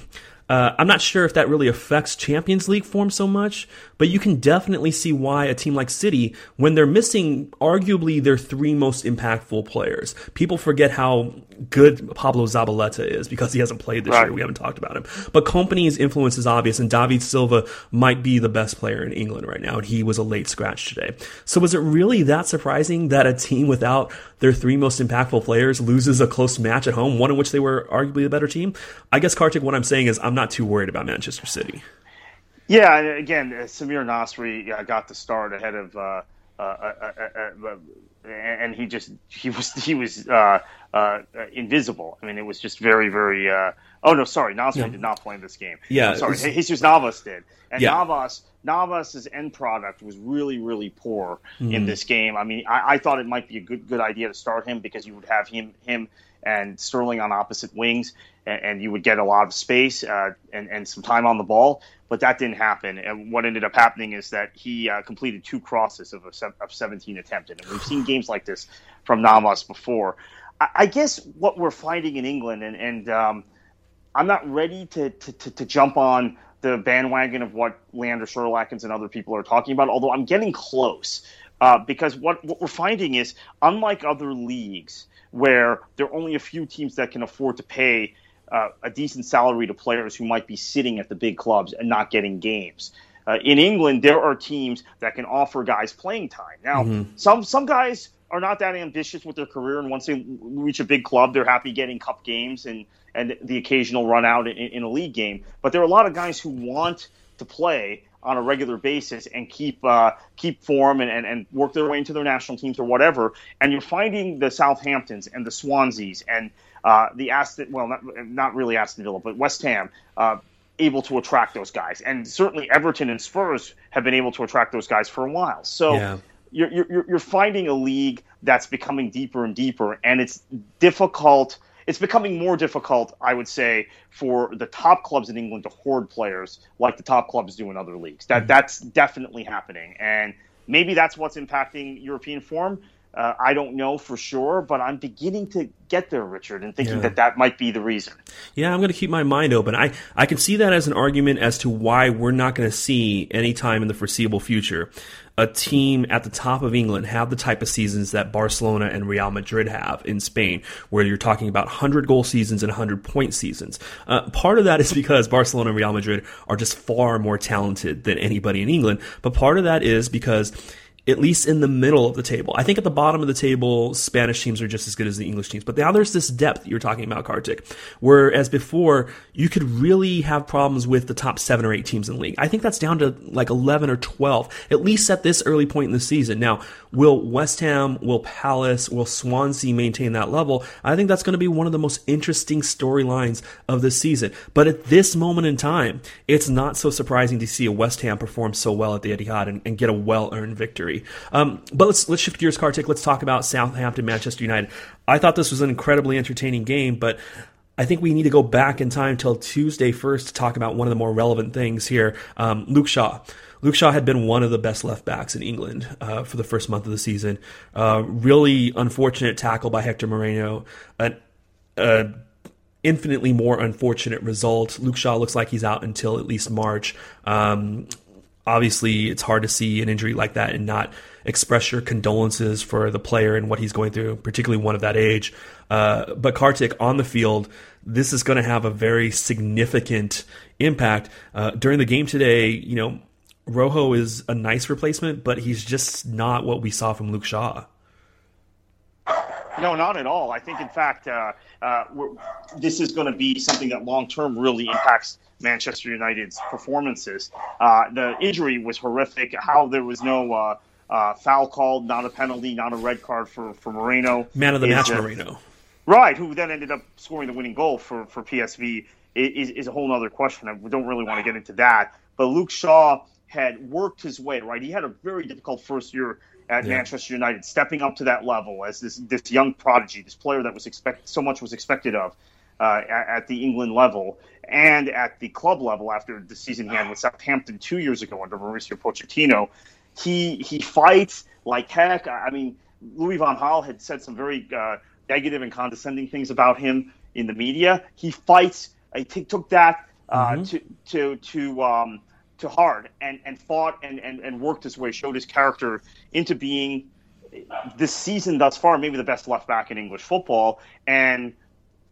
Uh, I'm not sure if that really affects Champions League form so much, but you can definitely see why a team like City, when they're missing arguably their three most impactful players, people forget how good Pablo Zabaleta is because he hasn't played this right. year. We haven't talked about him. But Kompany's influence is obvious, and David Silva might be the best player in England right now, and he was a late scratch today. So was it really that surprising that a team without their three most impactful players loses a close match at home, one in which they were arguably the better team? I guess, Kartik, what I'm saying is I'm not too worried about Manchester City. Yeah, again, uh, Samir Nasri uh, got the start ahead of, uh, uh, uh, and he just he was he was invisible. I mean, it was just very very. oh no, sorry, Nasri yeah. did not play in this game. Yeah, I'm sorry, Jesus Navas did, and yeah. Navas Navas's end product was really really poor mm-hmm. in this game. I mean, I, I thought it might be a good good idea to start him because you would have him him and Sterling on opposite wings, and, and you would get a lot of space uh, and, and some time on the ball. But that didn't happen. And what ended up happening is that he uh, completed two crosses of, a, of 17 attempted. And we've seen games like this from Navas before. I, guess what we're finding in England, and, and um, I'm not ready to, to, to, to jump on the bandwagon of what Leander Schaerlaeckens and other people are talking about, although I'm getting close. Uh, because what, what we're finding is, unlike other leagues, where there are only a few teams that can afford to pay uh, a decent salary to players who might be sitting at the big clubs and not getting games. Uh, in England, there are teams that can offer guys playing time. Now, mm-hmm. some some guys are not that ambitious with their career, and once they reach a big club, they're happy getting cup games and and the occasional run out in, in a league game. But there are a lot of guys who want to play on a regular basis and keep uh, keep form and, and, and work their way into their national teams or whatever. And you're finding the Southamptons and the Swanseas and uh, the Aston well not not really Aston Villa but West Ham uh, able to attract those guys. And certainly Everton and Spurs have been able to attract those guys for a while. So. Yeah. You're, you're, you're finding a league that's becoming deeper and deeper, and it's difficult it's becoming more difficult, I would say, for the top clubs in England to hoard players like the top clubs do in other leagues. That mm-hmm. that's definitely happening, and maybe that's what's impacting European form. Uh, I don't know for sure, but I'm beginning to get there, Richard, and thinking yeah. that that might be the reason. Yeah, I'm going to keep my mind open. I, I can see that as an argument as to why we're not going to see any time in the foreseeable future a team at the top of England have the type of seasons that Barcelona and Real Madrid have in Spain, where you're talking about 100 goal seasons and 100 point seasons. Uh, part of that is because Barcelona and Real Madrid are just far more talented than anybody in England, but part of that is because at least in the middle of the table. I think at the bottom of the table, Spanish teams are just as good as the English teams. But now there's this depth you're talking about, Kartik, whereas before you could really have problems with the top seven or eight teams in the league. I think that's down to like 11 or 12, at least at this early point in the season. Now, will West Ham, will Palace, will Swansea maintain that level? I think that's going to be one of the most interesting storylines of the season. But at this moment in time, it's not so surprising to see a West Ham perform so well at the Etihad and, and get a well-earned victory. Um, but let's let's shift gears, Kartik. Let's talk about Southampton, Manchester United. I thought this was an incredibly entertaining game, but I think we need to go back in time till Tuesday first to talk about one of the more relevant things here. Um, Luke Shaw. Luke Shaw had been one of the best left backs in England uh, for the first month of the season. Uh, really unfortunate tackle by Hector Moreno. An, a infinitely more unfortunate result. Luke Shaw looks like he's out until at least March. Um, obviously, it's hard to see an injury like that and not express your condolences for the player and what he's going through, particularly one of that age. Uh, but Kartik on the field, this is going to have a very significant impact. Uh, during the game today, you know, Rojo is a nice replacement, but he's just not what we saw from Luke Shaw. No, not at all. I think, in fact, uh, uh, this is going to be something that long term really impacts Manchester United's performances. Uh, the injury was horrific. How there was no uh, uh, foul called, not a penalty, not a red card for, for Moreno. Man of the is, match, Moreno. Right, who then ended up scoring the winning goal for, for PSV is, is a whole other question. I don't really want to get into that. But Luke Shaw had worked his way, right? He had a very difficult first year at yeah. Manchester United, stepping up to that level as this this young prodigy, this player that was expect so much was expected of uh, at, at, the England level and at the club level after the season he had with Southampton two years ago under Mauricio Pochettino. He he fights like heck. I mean, Louis van Gaal had said some very uh, negative and condescending things about him in the media. He fights. He t- took that uh, mm-hmm. to to to um, to hard and, and fought and, and, and worked his way, showed his character into being this season thus far maybe the best left back in English football and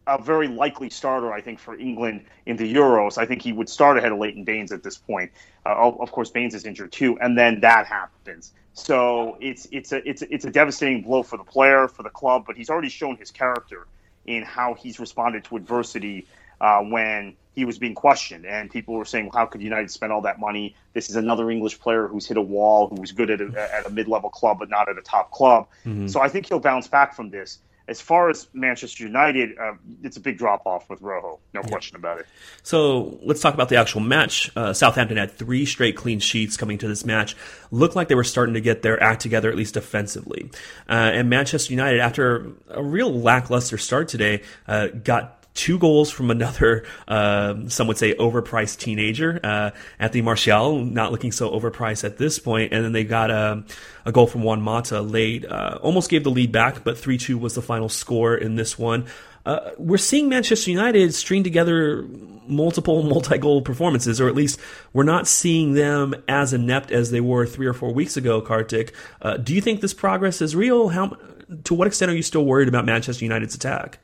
a very likely starter, I think, for England in the Euros. I think he would start ahead of Leighton Baines at this point. Uh, of course, Baines is injured too, and then that happens. So it's it's a it's a, it's a devastating blow for the player, for the club. But he's already shown his character in how he's responded to adversity uh, when he was being questioned, and people were saying, well, "How could United spend all that money? This is another English player who's hit a wall, who was good at a, at a mid-level club, but not at a top club." Mm-hmm. So I think he'll bounce back from this. As far as Manchester United, uh, it's a big drop off with Rojo, no yeah. question about it. So let's talk about the actual match. Uh, Southampton had three straight clean sheets coming to this match. Looked like they were starting to get their act together, at least defensively. Uh, and Manchester United, after a real lackluster start today, uh, got two goals from another, uh, some would say, overpriced teenager, uh, Anthony Martial, not looking so overpriced at this point. And then they got a, a goal from Juan Mata late, uh, almost gave the lead back, but 3 2 was the final score in this one. Uh, we're seeing Manchester United string together multiple <laughs> multi-goal performances, or at least we're not seeing them as inept as they were three or four weeks ago. Kartik, uh, do you think this progress is real? How, to what extent are you still worried about Manchester United's attack?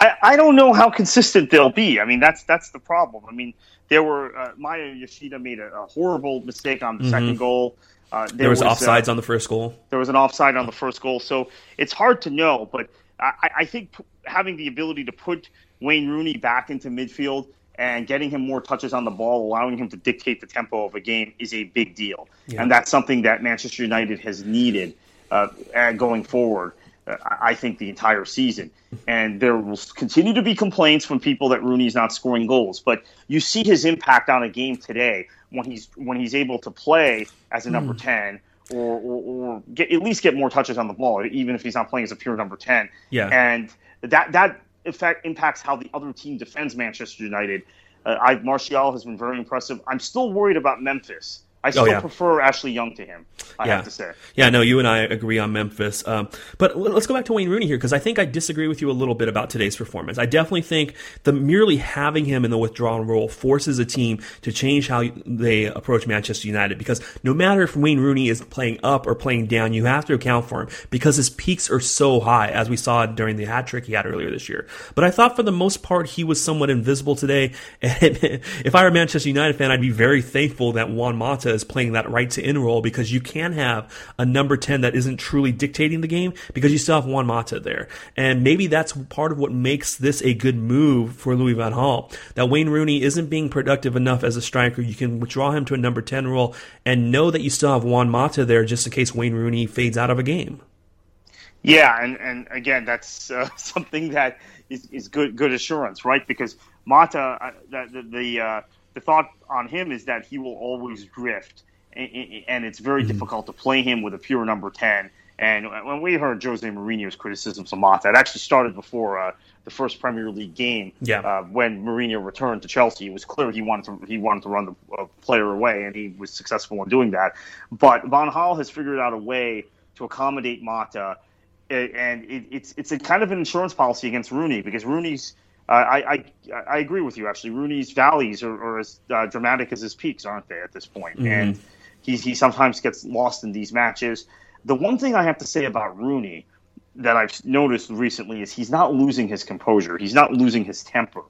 I, I don't know how consistent they'll be. I mean, that's that's the problem. I mean, there were uh, Maya Yoshida made a, a, horrible mistake on the mm-hmm. second goal. Uh, there, there, was, was offsides uh, on the first goal. There was an offside on the first goal, so it's hard to know. But I, I think p- having the ability to put Wayne Rooney back into midfield and getting him more touches on the ball, allowing him to dictate the tempo of a game, is a big deal, yeah. and that's something that Manchester United has needed uh, going forward. I think the entire season. And there will continue to be complaints from people that Rooney's not scoring goals, but you see his impact on a game today when he's when he's able to play as a number mm. ten or, or, or get, at least get more touches on the ball, even if he's not playing as a pure number ten. Yeah, and that that effect impacts how the other team defends Manchester United. Uh, I Martial has been very impressive. I'm still worried about Memphis. I oh, still oh, yeah. prefer Ashley Young to him. I yeah. have to say. Yeah, no, you and I agree on Memphis. Um, but let's go back to Wayne Rooney here because I think I disagree with you a little bit about today's performance. I definitely think the merely having him in the withdrawal role forces a team to change how they approach Manchester United because no matter if Wayne Rooney is playing up or playing down, you have to account for him because his peaks are so high, as we saw during the hat trick he had earlier this year. But I thought for the most part he was somewhat invisible today. <laughs> And if I were a Manchester United fan, I'd be very thankful that Juan Mata is playing that right to in role because you can have a number 10 that isn't truly dictating the game because you still have Juan Mata there. And maybe that's part of what makes this a good move for Louis Van Gaal. That Wayne Rooney isn't being productive enough as a striker. You can withdraw him to a number 10 role and know that you still have Juan Mata there just in case Wayne Rooney fades out of a game. Yeah, and, and again, that's uh, <laughs> something that is, is good good assurance, right? Because Mata, uh, the the, uh, the thought on him is that he will always drift, and it's very mm-hmm. difficult to play him with a pure number 10 And when we heard Jose Mourinho's criticisms of Mata, it actually started before uh, the first Premier League game. Yeah. Uh, when Mourinho returned to Chelsea, it was clear he wanted to he wanted to run the uh, player away, and he was successful in doing that. But Van Gaal has figured out a way to accommodate Mata, and it, it's it's a kind of an insurance policy against Rooney because Rooney's. Uh, I, I I agree with you. Actually, Rooney's valleys are, are as uh, dramatic as his peaks, aren't they? At this point, Mm-hmm. and he he sometimes gets lost in these matches. The one thing I have to say about Rooney that I've noticed recently is he's not losing his composure. He's not losing his temper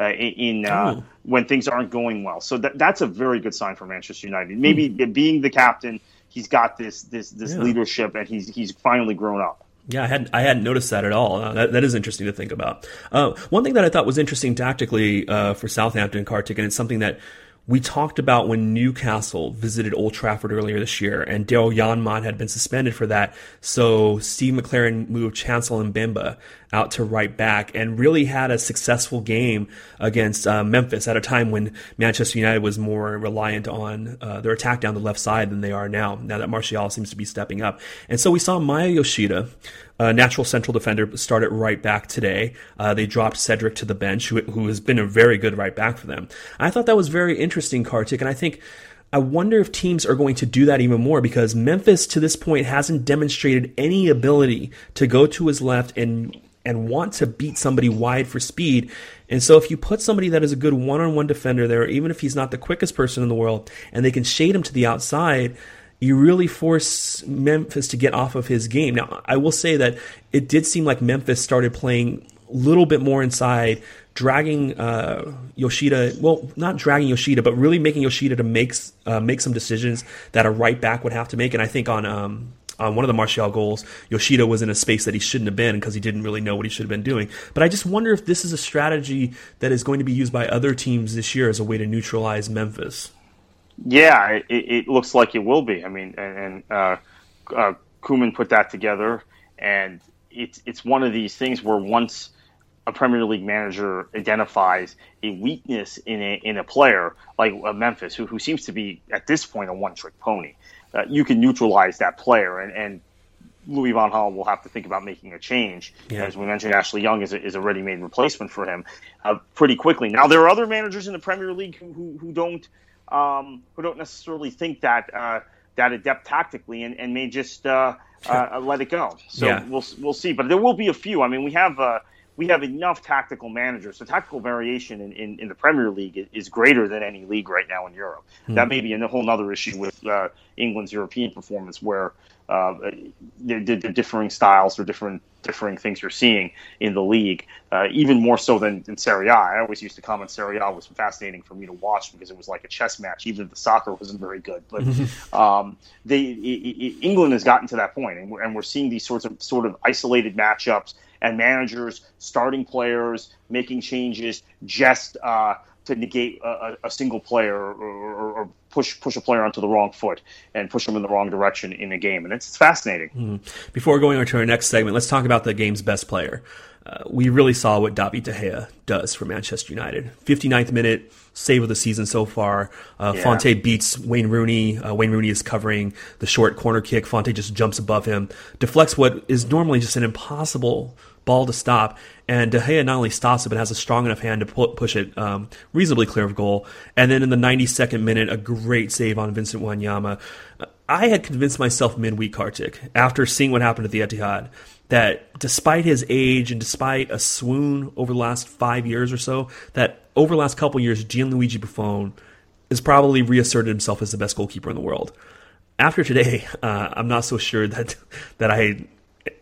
uh, in uh, Oh. when things aren't going well. So that, that's a very good sign for Manchester United. Maybe being the captain, he's got this this this Yeah. leadership, and he's he's finally grown up. Yeah, I hadn't I hadn't noticed that at all. Uh, that, that is interesting to think about. Uh, one thing that I thought was interesting tactically uh, for Southampton, Kartik, and it's something that we talked about when Newcastle visited Old Trafford earlier this year, and Daryl Janmaat had been suspended for that. So Steve McClaren moved Chancel Mbemba out to right back and really had a successful game against uh, Memphis at a time when Manchester United was more reliant on uh, their attack down the left side than they are now, now that Martial seems to be stepping up. And so we saw Maya Yoshida, a natural central defender, start at right back today. Uh, they dropped Cedric to the bench, who, who has been a very good right back for them. I thought that was very interesting, Kartik, and I think I wonder if teams are going to do that even more because Memphis to this point hasn't demonstrated any ability to go to his left and and want to beat somebody wide for speed. And so if you put somebody that is a good one-on-one defender there, even if he's not the quickest person in the world, and they can shade him to the outside, you really force Memphis to get off of his game. Now, I will say that it did seem like Memphis started playing a little bit more inside, dragging uh, Yoshida. Well, not dragging Yoshida, but really making Yoshida to make uh, make some decisions that a right back would have to make. And I think on um, on one of the Martial goals, Yoshida was in a space that he shouldn't have been because he didn't really know what he should have been doing. But I just wonder if this is a strategy that is going to be used by other teams this year as a way to neutralize Memphis. Yeah, it, it looks like it will be. I mean, and, and uh, uh, Koeman put that together, and it's it's one of these things where once a Premier League manager identifies a weakness in a in a player like uh, Memphis, who who seems to be at this point a one trick pony, uh, you can neutralize that player, and and Louis Van Gaal will have to think about making a change. Yeah. As we mentioned, Ashley Young is a, is a ready-made replacement for him uh, pretty quickly. Now there are other managers in the Premier League who who, who don't um, who don't necessarily think that uh, that adept tactically and, and may just uh, uh, let it go. So Yeah. we'll we'll see. But there will be a few. I mean, we have. We have enough tactical managers. So tactical variation in, in, in the Premier League is, greater than any league right now in Europe. That may be a whole other issue with uh, England's European performance, where uh, the, the, the differing styles or different differing things you're seeing in the league, uh, even more so than in Serie A. I always used to comment Serie A was fascinating for me to watch because it was like a chess match, even if the soccer wasn't very good. But <laughs> um, they, i i England has gotten to that point, and we're, and we're seeing these sorts of sort of isolated matchups and managers starting players making changes just uh, to negate a, a- single player or, or, or push push a player onto the wrong foot and push them in the wrong direction in a game, and it's fascinating. Before going on to our next segment, let's talk about the game's best player. Uh, we really saw what David De Gea does for Manchester United. 59th minute save of the season so far. Uh, Yeah. Fonte beats Wayne Rooney. Uh, Wayne Rooney is covering the short corner kick. Fonte just jumps above him, deflects what is normally just an impossible ball to stop. And De Gea not only stops it, but has a strong enough hand to pu- push it um, reasonably clear of goal. And then in the 92nd minute, a great save on Vincent Wanyama. I had convinced myself midweek, Kartik, after seeing what happened at the Etihad, that despite his age and despite a swoon over the last five years or so, that over the last couple years, Gianluigi Buffon has probably reasserted himself as the best goalkeeper in the world. After today, <laughs> uh, I'm not so sure that that I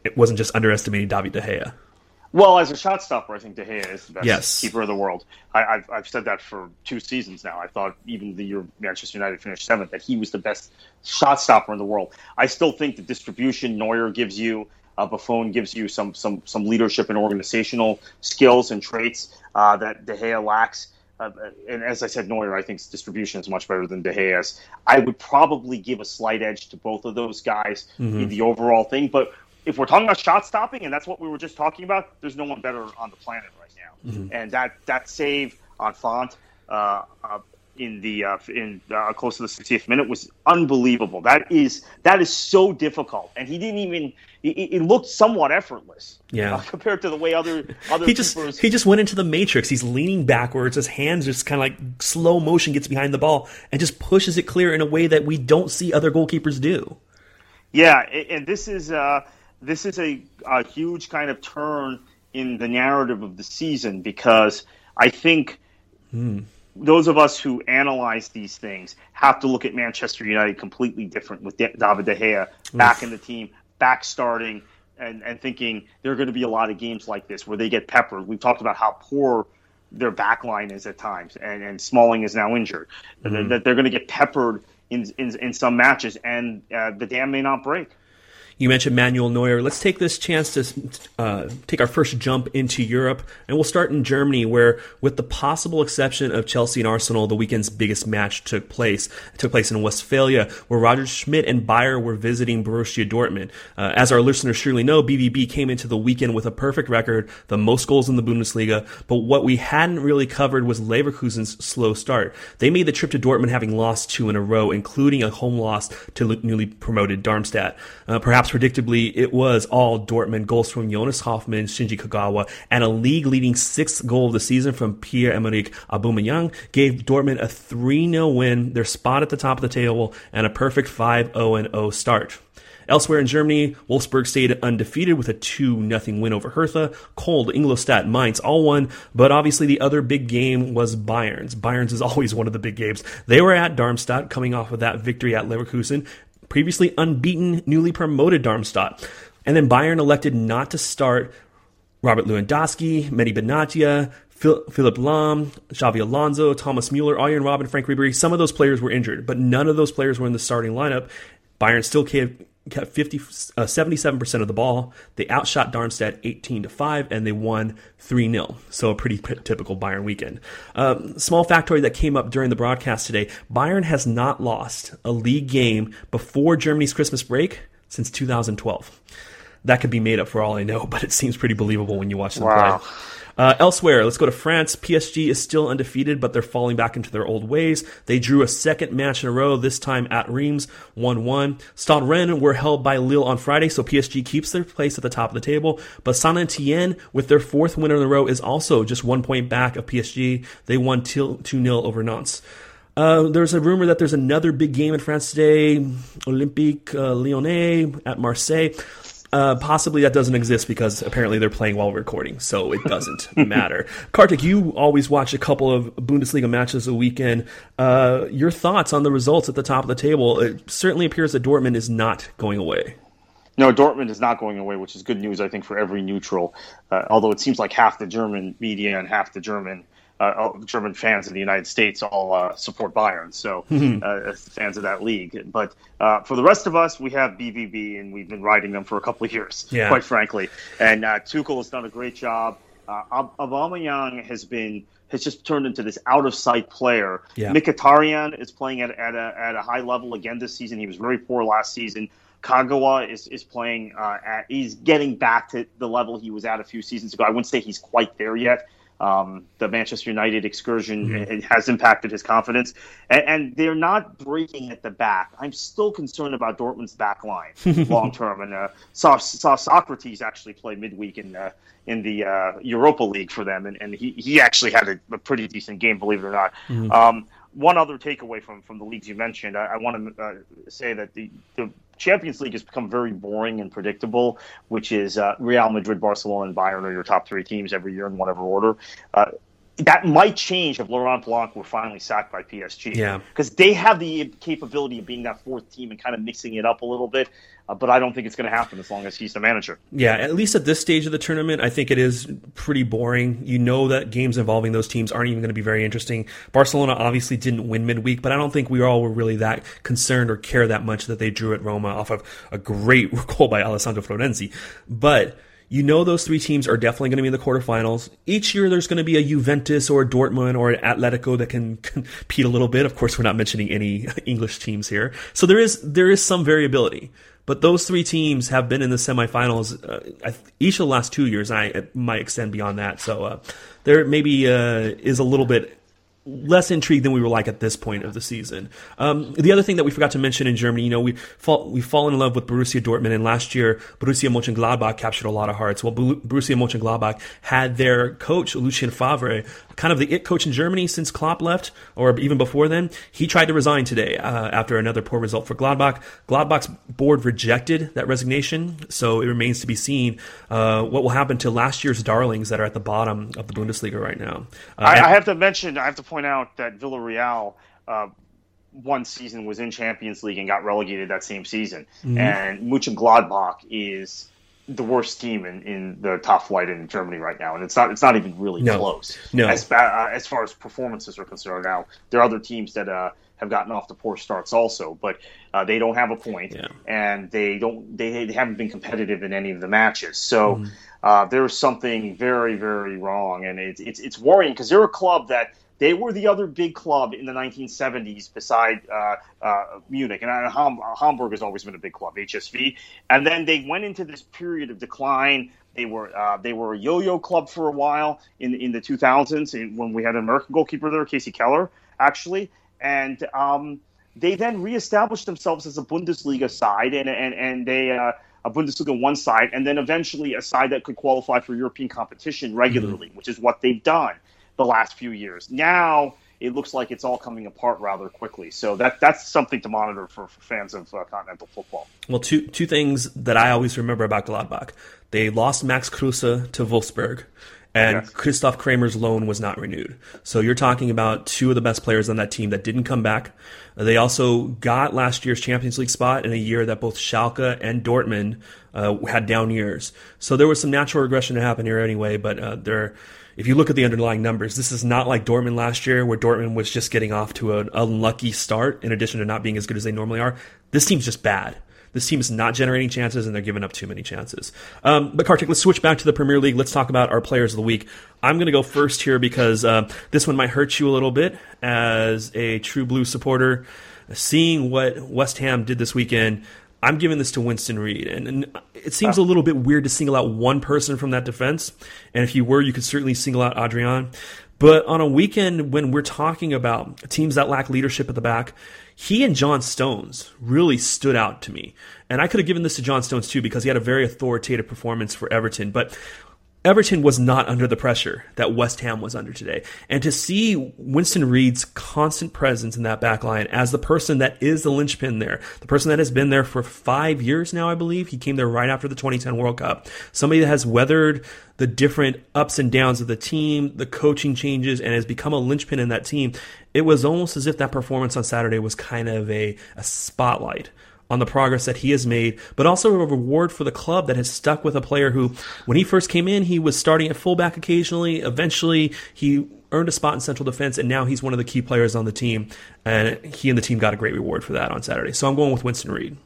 it wasn't just underestimating David De Gea. Well, as a shot stopper, I think De Gea is the best Yes. keeper of the world. I, I've, I've said that for two seasons now. I thought even the year Manchester United finished seventh that he was the best shot stopper in the world. I still think the distribution Neuer gives you, uh, Buffon gives you some some some leadership and organizational skills and traits uh, that De Gea lacks. Uh, and as I said, Neuer, I think distribution is much better than De Gea's. I would probably give a slight edge to both of those guys in the overall thing. But if we're talking about shot stopping, and that's what we were just talking about, there's no one better on the planet right now. And that that save on Font, uh, uh, in the uh, in uh, close to the 60th minute was unbelievable. That is that is so difficult, and he didn't even. It, it looked somewhat effortless, yeah, uh, compared to the way other other he just keepers... he just went into the matrix. He's leaning backwards, his hands just kind of like slow motion gets behind the ball and just pushes it clear in a way that we don't see other goalkeepers do. Yeah, and this is uh, this is a, a huge kind of turn in the narrative of the season because I think. Hmm those of us who analyze these things have to look at Manchester United completely different with David De Gea back Oof. in the team, back starting, and, and thinking there are going to be a lot of games like this where they get peppered. We've talked about how poor their back line is at times, and, and Smalling is now injured. Mm-hmm. That they're going to get peppered in, in, in some matches, and uh, the dam may not break. You mentioned Manuel Neuer. Let's take this chance to uh, take our first jump into Europe, and we'll start in Germany, where, with the possible exception of Chelsea and Arsenal, the weekend's biggest match took place. It took place in Westphalia, where Roger Schmidt and Bayer were visiting Borussia Dortmund. Uh, as our listeners surely know, BVB came into the weekend with a perfect record, the most goals in the Bundesliga. But what we hadn't really covered was Leverkusen's slow start. They made the trip to Dortmund having lost two in a row, including a home loss to newly promoted Darmstadt. Uh, perhaps predictably, it was all Dortmund goals from Jonas Hofmann, Shinji Kagawa, and a league-leading sixth goal of the season from Pierre-Emerick Aubameyang gave Dortmund a 3-0 win, their spot at the top of the table, and a perfect 5-0-0 start. Elsewhere in Germany, Wolfsburg stayed undefeated with a 2 0 win over Hertha. Köln, Ingolstadt, Mainz all won, but obviously the other big game was Bayern's. Bayern's is <laughs> always one of the big games. They were at Darmstadt, coming off of that victory at Leverkusen previously unbeaten, newly promoted Darmstadt. And then Bayern elected not to start Robert Lewandowski, Mehdi Benatia, Philipp Lahm, Xabi Alonso, Thomas Mueller, Arjen Robben, Franck Ribery. Some of those players were injured, but none of those players were in the starting lineup. Bayern still kept kept 50, uh, 77% of the ball. They outshot Darmstadt 18 to 5 and they won 3 0. So a pretty p- typical Bayern weekend. Um, small factoid that came up during the broadcast today Bayern has not lost a league game before Germany's Christmas break since 2012. That could be made up for all I know, <laughs> but it seems pretty believable when you watch them wow. play. Uh, elsewhere, let's go to France. PSG is still undefeated, but they're falling back into their old ways. They drew a second match in a row, this time at Reims, 1 1. Stade Rennes were held by Lille on Friday, so PSG keeps their place at the top of the table. But Saint Etienne, with their fourth win in a row, is also just one point back of PSG. They won 2 0 over Nantes. Uh, there's a rumor that there's another big game in France today, Olympique uh, Lyonnais at Marseille. Uh, possibly that doesn't exist because apparently they're playing while recording, so it doesn't <laughs> matter. Kartik, you always watch a couple of Bundesliga matches a weekend. Uh, your thoughts on the results at the top of the table? It certainly appears that Dortmund is not going away. No, Dortmund is not going away, which is good news, I think, for every neutral. Uh, although it seems like half the German media and half the German uh, German fans in the United States all uh, support Bayern, so <laughs> uh, fans of that league. But uh, for the rest of us, we have BVB, and we've been riding them for a couple of years, yeah. quite frankly. And uh, Tuchel has done a great job. Uh, Aubameyang has been has just turned into this out of sight player. Yeah. Mkhitaryan is playing at, at, a, at a high level again this season. He was very poor last season. Kagawa is, is playing uh, at, he's getting back to the level he was at a few seasons ago. I wouldn't say he's quite there yet, um, the Manchester United excursion mm-hmm. has impacted his confidence, and, and, they're not breaking at the back. I'm still concerned about Dortmund's back line <laughs> long term. And uh, saw saw Sokratis actually play midweek in uh, in the uh, Europa League for them, and, and he he actually had a, a, pretty decent game, believe it or not. Mm-hmm. Um, one other takeaway from, from the leagues you mentioned, I, I want to uh, say that the, the Champions League has become very boring and predictable, which is uh, Real Madrid, Barcelona, and Bayern are your top three teams every year in whatever order. Uh, that might change if Laurent Blanc were finally sacked by PSG. Yeah. Because they have the capability of being that fourth team and kind of mixing it up a little bit. Uh, but I don't think it's going to happen as long as he's the manager. Yeah, at least at this stage of the tournament, I think it is pretty boring. You know that games involving those teams aren't even going to be very interesting. Barcelona obviously didn't win midweek, but I don't think we all were really that concerned or care that much that they drew at Roma off of a great <laughs> goal by Alessandro Florenzi. But you know those three teams are definitely going to be in the quarterfinals. Each year there's going to be a Juventus or a Dortmund or an Atletico that can <laughs> compete a little bit. Of course, we're not mentioning any <laughs> English teams here. So there is there is some variability. But those three teams have been in the semifinals uh, each of the last two years, and I might extend beyond that. So uh, there maybe uh, is a little bit less intrigued than we were like at this point of the season. Um, the other thing that we forgot to mention in Germany, you know, we fall we fall in love with Borussia Dortmund, and last year Borussia Mönchengladbach captured a lot of hearts. Well, Borussia Mönchengladbach had their coach Lucien Favre, kind of the it coach in Germany since Klopp left, or even before then. He tried to resign today uh, after another poor result for Gladbach. Gladbach's board rejected that resignation, so it remains to be seen uh, what will happen to last year's darlings that are at the bottom of the Bundesliga right now. Uh, I, I have to mention, I have to point out that Villarreal, uh, one season was in Champions League and got relegated that same season. Mm-hmm. And Mönchengladbach is the worst team in, in the top flight in Germany right now, and it's not it's not even really no. close. No. As, uh, as far as performances are concerned, now there are other teams that uh, have gotten off the poor starts also, but uh, they don't have a point, yeah. and they don't they, they haven't been competitive in any of the matches. So. Mm. there's something very, very wrong, and it's it's, it's worrying because they're a club that they were the other big club in the 1970s beside uh, uh, Munich. And uh, Ham- Hamburg has always been a big club, HSV. And then they went into this period of decline. They were uh, they were a yo-yo club for a while in in the 2000s when we had an American goalkeeper there, Kasey Keller, actually. And um, they then reestablished themselves as a Bundesliga side, and and and they uh, a Bundesliga one side, and then eventually a side that could qualify for European competition regularly, mm-hmm. which is what they've done the last few years. Now it looks like it's all coming apart rather quickly. So that that's something to monitor for, for fans of uh, continental football. Well, two two things that I always remember about Gladbach: they lost Max Kruse to Wolfsburg. And yes. Christoph Kramer's loan was not renewed. So you're talking about two of the best players on that team that didn't come back. They also got last year's Champions League spot in a year that both Schalke and Dortmund uh, had down years. So there was some natural regression to happen here anyway, but uh, they're if you look at the underlying numbers, this is not like Dortmund last year, where Dortmund was just getting off to an unlucky start in addition to not being as good as they normally are. This team's just bad. This team is not generating chances and they're giving up too many chances. Um, but Kartik, let's switch back to the Premier League. Let's talk about our players of the week. I'm going to go first here because uh, this one might hurt you a little bit as a true blue supporter. Seeing what West Ham did this weekend, I'm giving this to Winston Reid. And, and it seems a little bit weird to single out one person from that defense. And if you were, you could certainly single out Adrian. But on a weekend when we're talking about teams that lack leadership at the back, he and John Stones really stood out to me. And I could have given this to John Stones too because he had a very authoritative performance for Everton. But Everton was not under the pressure that West Ham was under today. And to see Winston Reid's constant presence in that back line as the person that is the linchpin there, the person that has been there for five years now, I believe. He came there right after the 2010 World Cup. Somebody that has weathered the different ups and downs of the team, the coaching changes, and has become a linchpin in that team. It was almost as if that performance on Saturday was kind of a, a spotlight on the progress that he has made, but also a reward for the club that has stuck with a player who, when he first came in, he was starting at fullback occasionally. Eventually, he earned a spot in central defense, and now he's one of the key players on the team. And he and the team got a great reward for that on Saturday. So I'm going with Winston Reid.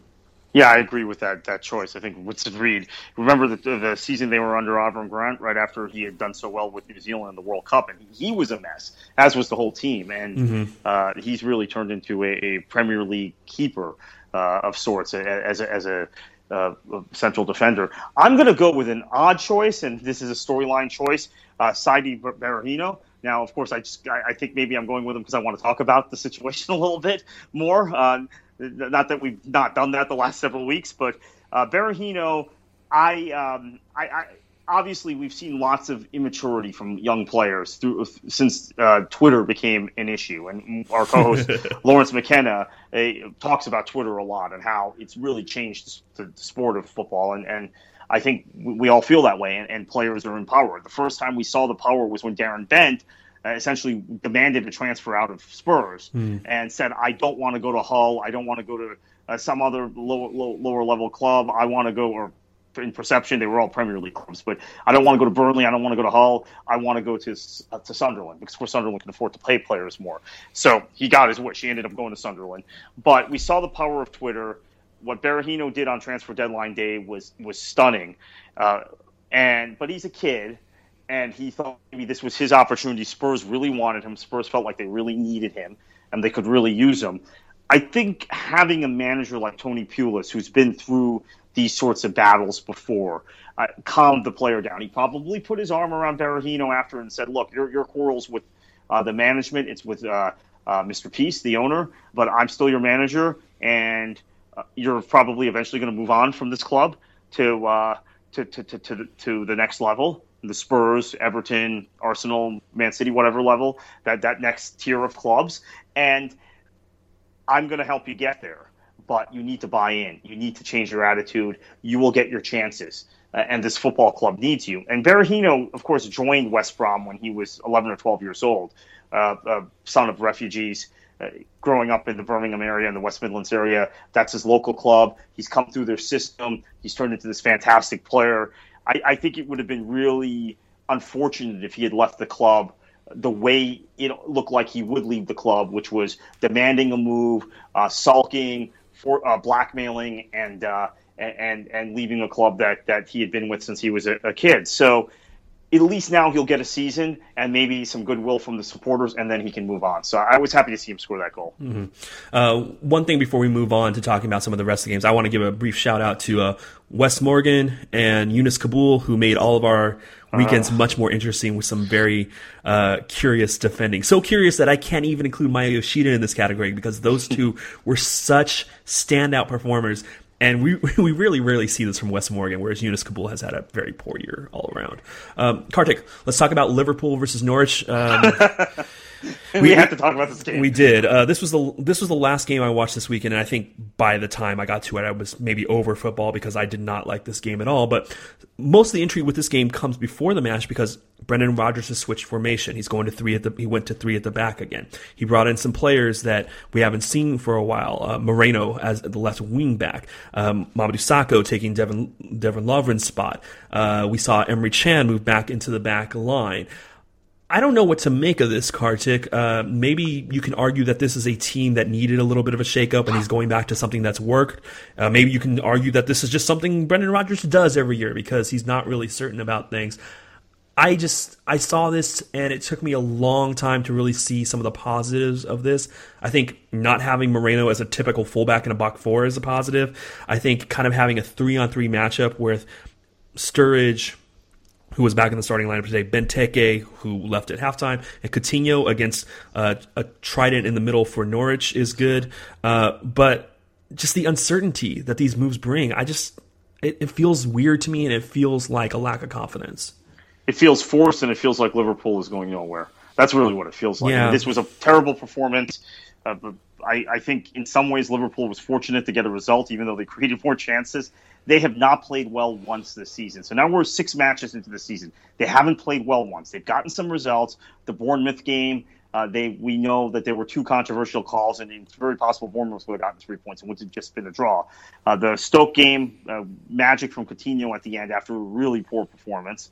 Yeah, I agree with that that choice. I think Winston Reid. Remember the, the season they were under Avram Grant right after he had done so well with New Zealand in the World Cup, and he was a mess, as was the whole team. And mm-hmm. uh, he's really turned into a, a Premier League keeper uh, of sorts as a, as a uh, central defender. I'm going to go with an odd choice, and this is a storyline choice. Uh, Saidi Berahino. Now, of course, I just I, I, think maybe I'm going with him because I want to talk about the situation <laughs> a little bit more. Uh, not that we've not done that the last several weeks, but uh, Berahino, I, um, I, I obviously we've seen lots of immaturity from young players through since uh, Twitter became an issue, and our co-host <laughs> Lawrence McKenna uh, talks about Twitter a lot and how it's really changed the, sport of football, and, and I think we all feel that way, and, and, players are empowered. The first time we saw the power was when Darren Bent. Uh, essentially demanded a transfer out of Spurs mm. and said, "I don't want to go to Hull. I don't want to go to uh, some other lower, low, lower level club. I want to go or in perception, they were all Premier League clubs. But I don't want to go to Burnley. I don't want to go to Hull. I want to go to uh, to Sunderland because for Sunderland can afford to pay players more. So he got his wish. He ended up going to Sunderland. But we saw the power of Twitter. What Berahino did on transfer deadline day was was stunning. Uh, and but he's a kid, and he thought maybe this was his opportunity. Spurs really wanted him. Spurs felt like they really needed him, and they could really use him. I think having a manager like Tony Pulis, who's been through these sorts of battles before. Uh, calmed the player down. He probably put his arm around Berahino after and said, "Look, your your quarrels with uh, the management. It's with uh, uh, Mr. Peace, the owner, but I'm still your manager, and uh, you're probably eventually going to move on from this club to, uh, to, to, to, to, to the next level. The Spurs, Everton, Arsenal, Man City, whatever level that that next tier of clubs, and I'm going to help you get there. But you need to buy in. You need to change your attitude. You will get your chances uh, and this football club needs you. And Berahino, of course, joined West Brom when he was 11 or 12 years old, uh, a son of refugees. Uh, growing up in the Birmingham area and the West Midlands area, that's his local club. He's come through their system. He's turned into this fantastic player. I, I think it would have been really unfortunate if he had left the club the way it looked like he would leave the club, which was demanding a move, uh, sulking, for, uh, blackmailing, and uh, and and leaving a club that that he had been with since he was a, a kid. So at least now he'll get a season and maybe some goodwill from the supporters, and then he can move on. So I was happy to see him score that goal. Mm-hmm. Uh, one thing before we move on to talking about some of the rest of the games, I want to give a brief shout out to uh, Wes Morgan and Younes Kaboul, who made all of our weekends uh, much more interesting with some very uh, curious defending. So curious that I can't even include Maya Yoshida in this category because those <laughs> two were such standout performers. And we <laughs> we really rarely see this from Wes Morgan, whereas Younes Kaboul has had a very poor year all around. Um, Kartik, let's talk about Liverpool versus Norwich. Um, <laughs> we, <laughs> we have to talk about this game. We did. Uh, this was the this was the last game I watched this weekend, and I think by the time I got to it, I was maybe over football because I did not like this game at all. But most of the intrigue with this game comes before the match because Brendan Rodgers has switched formation. He's going to three at the he went to three at the back again. He brought in some players that we haven't seen for a while. Uh, Moreno as the left wing back. Um, Mamadou Sakho taking Dejan Dejan Lovren's spot. Uh, we saw Emre Can move back into the back line. I don't know what to make of this, Kartik. Uh, maybe you can argue that this is a team that needed a little bit of a shakeup and he's going back to something that's worked. Uh, maybe you can argue that this is just something Brendan Rodgers does every year because he's not really certain about things. I just I saw this and it took me a long time to really see some of the positives of this. I think not having Moreno as a typical fullback in a back four is a positive. I think kind of having a three on three matchup with Sturridge, who was back in the starting lineup today, Benteke, who left at halftime, and Coutinho against uh, a trident in the middle for Norwich is good. Uh, but just the uncertainty that these moves bring, I just it, it, feels weird to me, and it feels like a lack of confidence. It feels forced, and it feels like Liverpool is going nowhere. That's really what it feels like. Yeah. this was a terrible performance. Uh, I, I think in some ways Liverpool was fortunate to get a result, even though they <laughs> created more chances. They have not played well once this season. So now we're six matches into the season. They haven't played well once. They've gotten some results. The Bournemouth game, uh, they we know that there were two controversial calls, and it's very possible Bournemouth would have gotten three points and would have just been a draw. Uh, the Stoke game, uh, magic from Coutinho at the end after a really poor performance.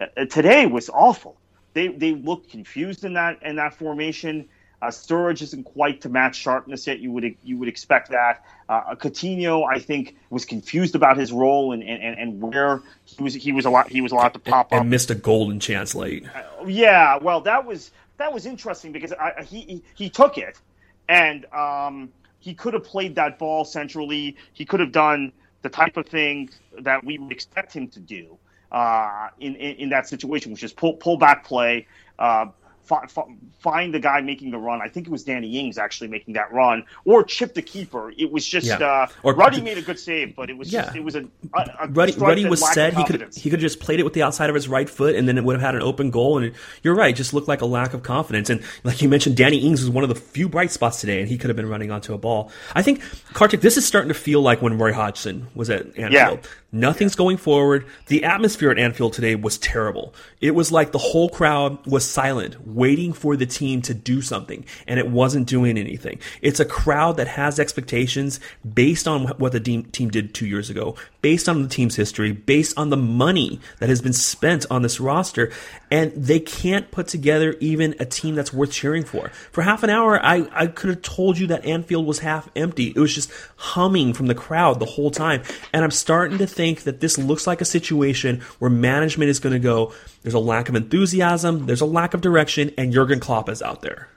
Uh, today was awful. They they looked confused in that in that formation. Uh, Sturridge isn't quite to match sharpness yet. You would you would expect that. Uh, Coutinho, I think, was confused about his role and, and, and where he was. He was a lot. He was allowed to pop and, up and missed a golden chance late. Uh, yeah, well, that was that was interesting because I, he, he he took it, and um, he could have played that ball centrally. He could have done the type of thing that we would expect him to do uh, in, in, in that situation, which is pull pull back play. Uh, find the guy making the run. I think it was Danny Ings actually making that run, or chip the keeper. It was just yeah. uh, or Ruddy made a good save, but it was yeah. just, it was a, a, a Ruddy, Ruddy was set. He could he could just played it with the outside of his right foot, and then it would have had an open goal. And it, you're right, just looked like a lack of confidence. And like you mentioned, Danny Ings was one of the few bright spots today, and he could have been running onto a ball. I think Kartik, this is starting to feel like when Roy Hodgson was at Anfield. Yeah. Nothing's going forward. The atmosphere at Anfield today was terrible. It was like the whole crowd was silent, waiting for the team to do something, and it wasn't doing anything. It's a crowd that has expectations based on what the team did two years ago, based on the team's history, based on the money that has been spent on this roster, and they can't put together even a team that's worth cheering for. For half an hour, I, I could have told you that Anfield was half empty. It was just humming from the crowd the whole time, and I'm starting to think that this looks like a situation where management is going to go, there's a lack of enthusiasm, there's a lack of direction, and Jurgen Klopp is out there.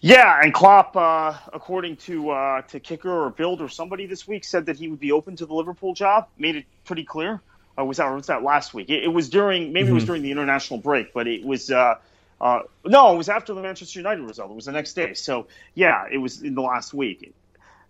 Yeah, and Klopp, uh, according to uh, to Kicker or Bild or somebody this week, said that he would be open to the Liverpool job. Made it pretty clear. Uh, was that was that last week? It, it was during maybe mm-hmm. it was mm-hmm. during the international break, but it was uh, Uh, no, it was after the Manchester United result. It was the next day. So yeah, it was in the last week.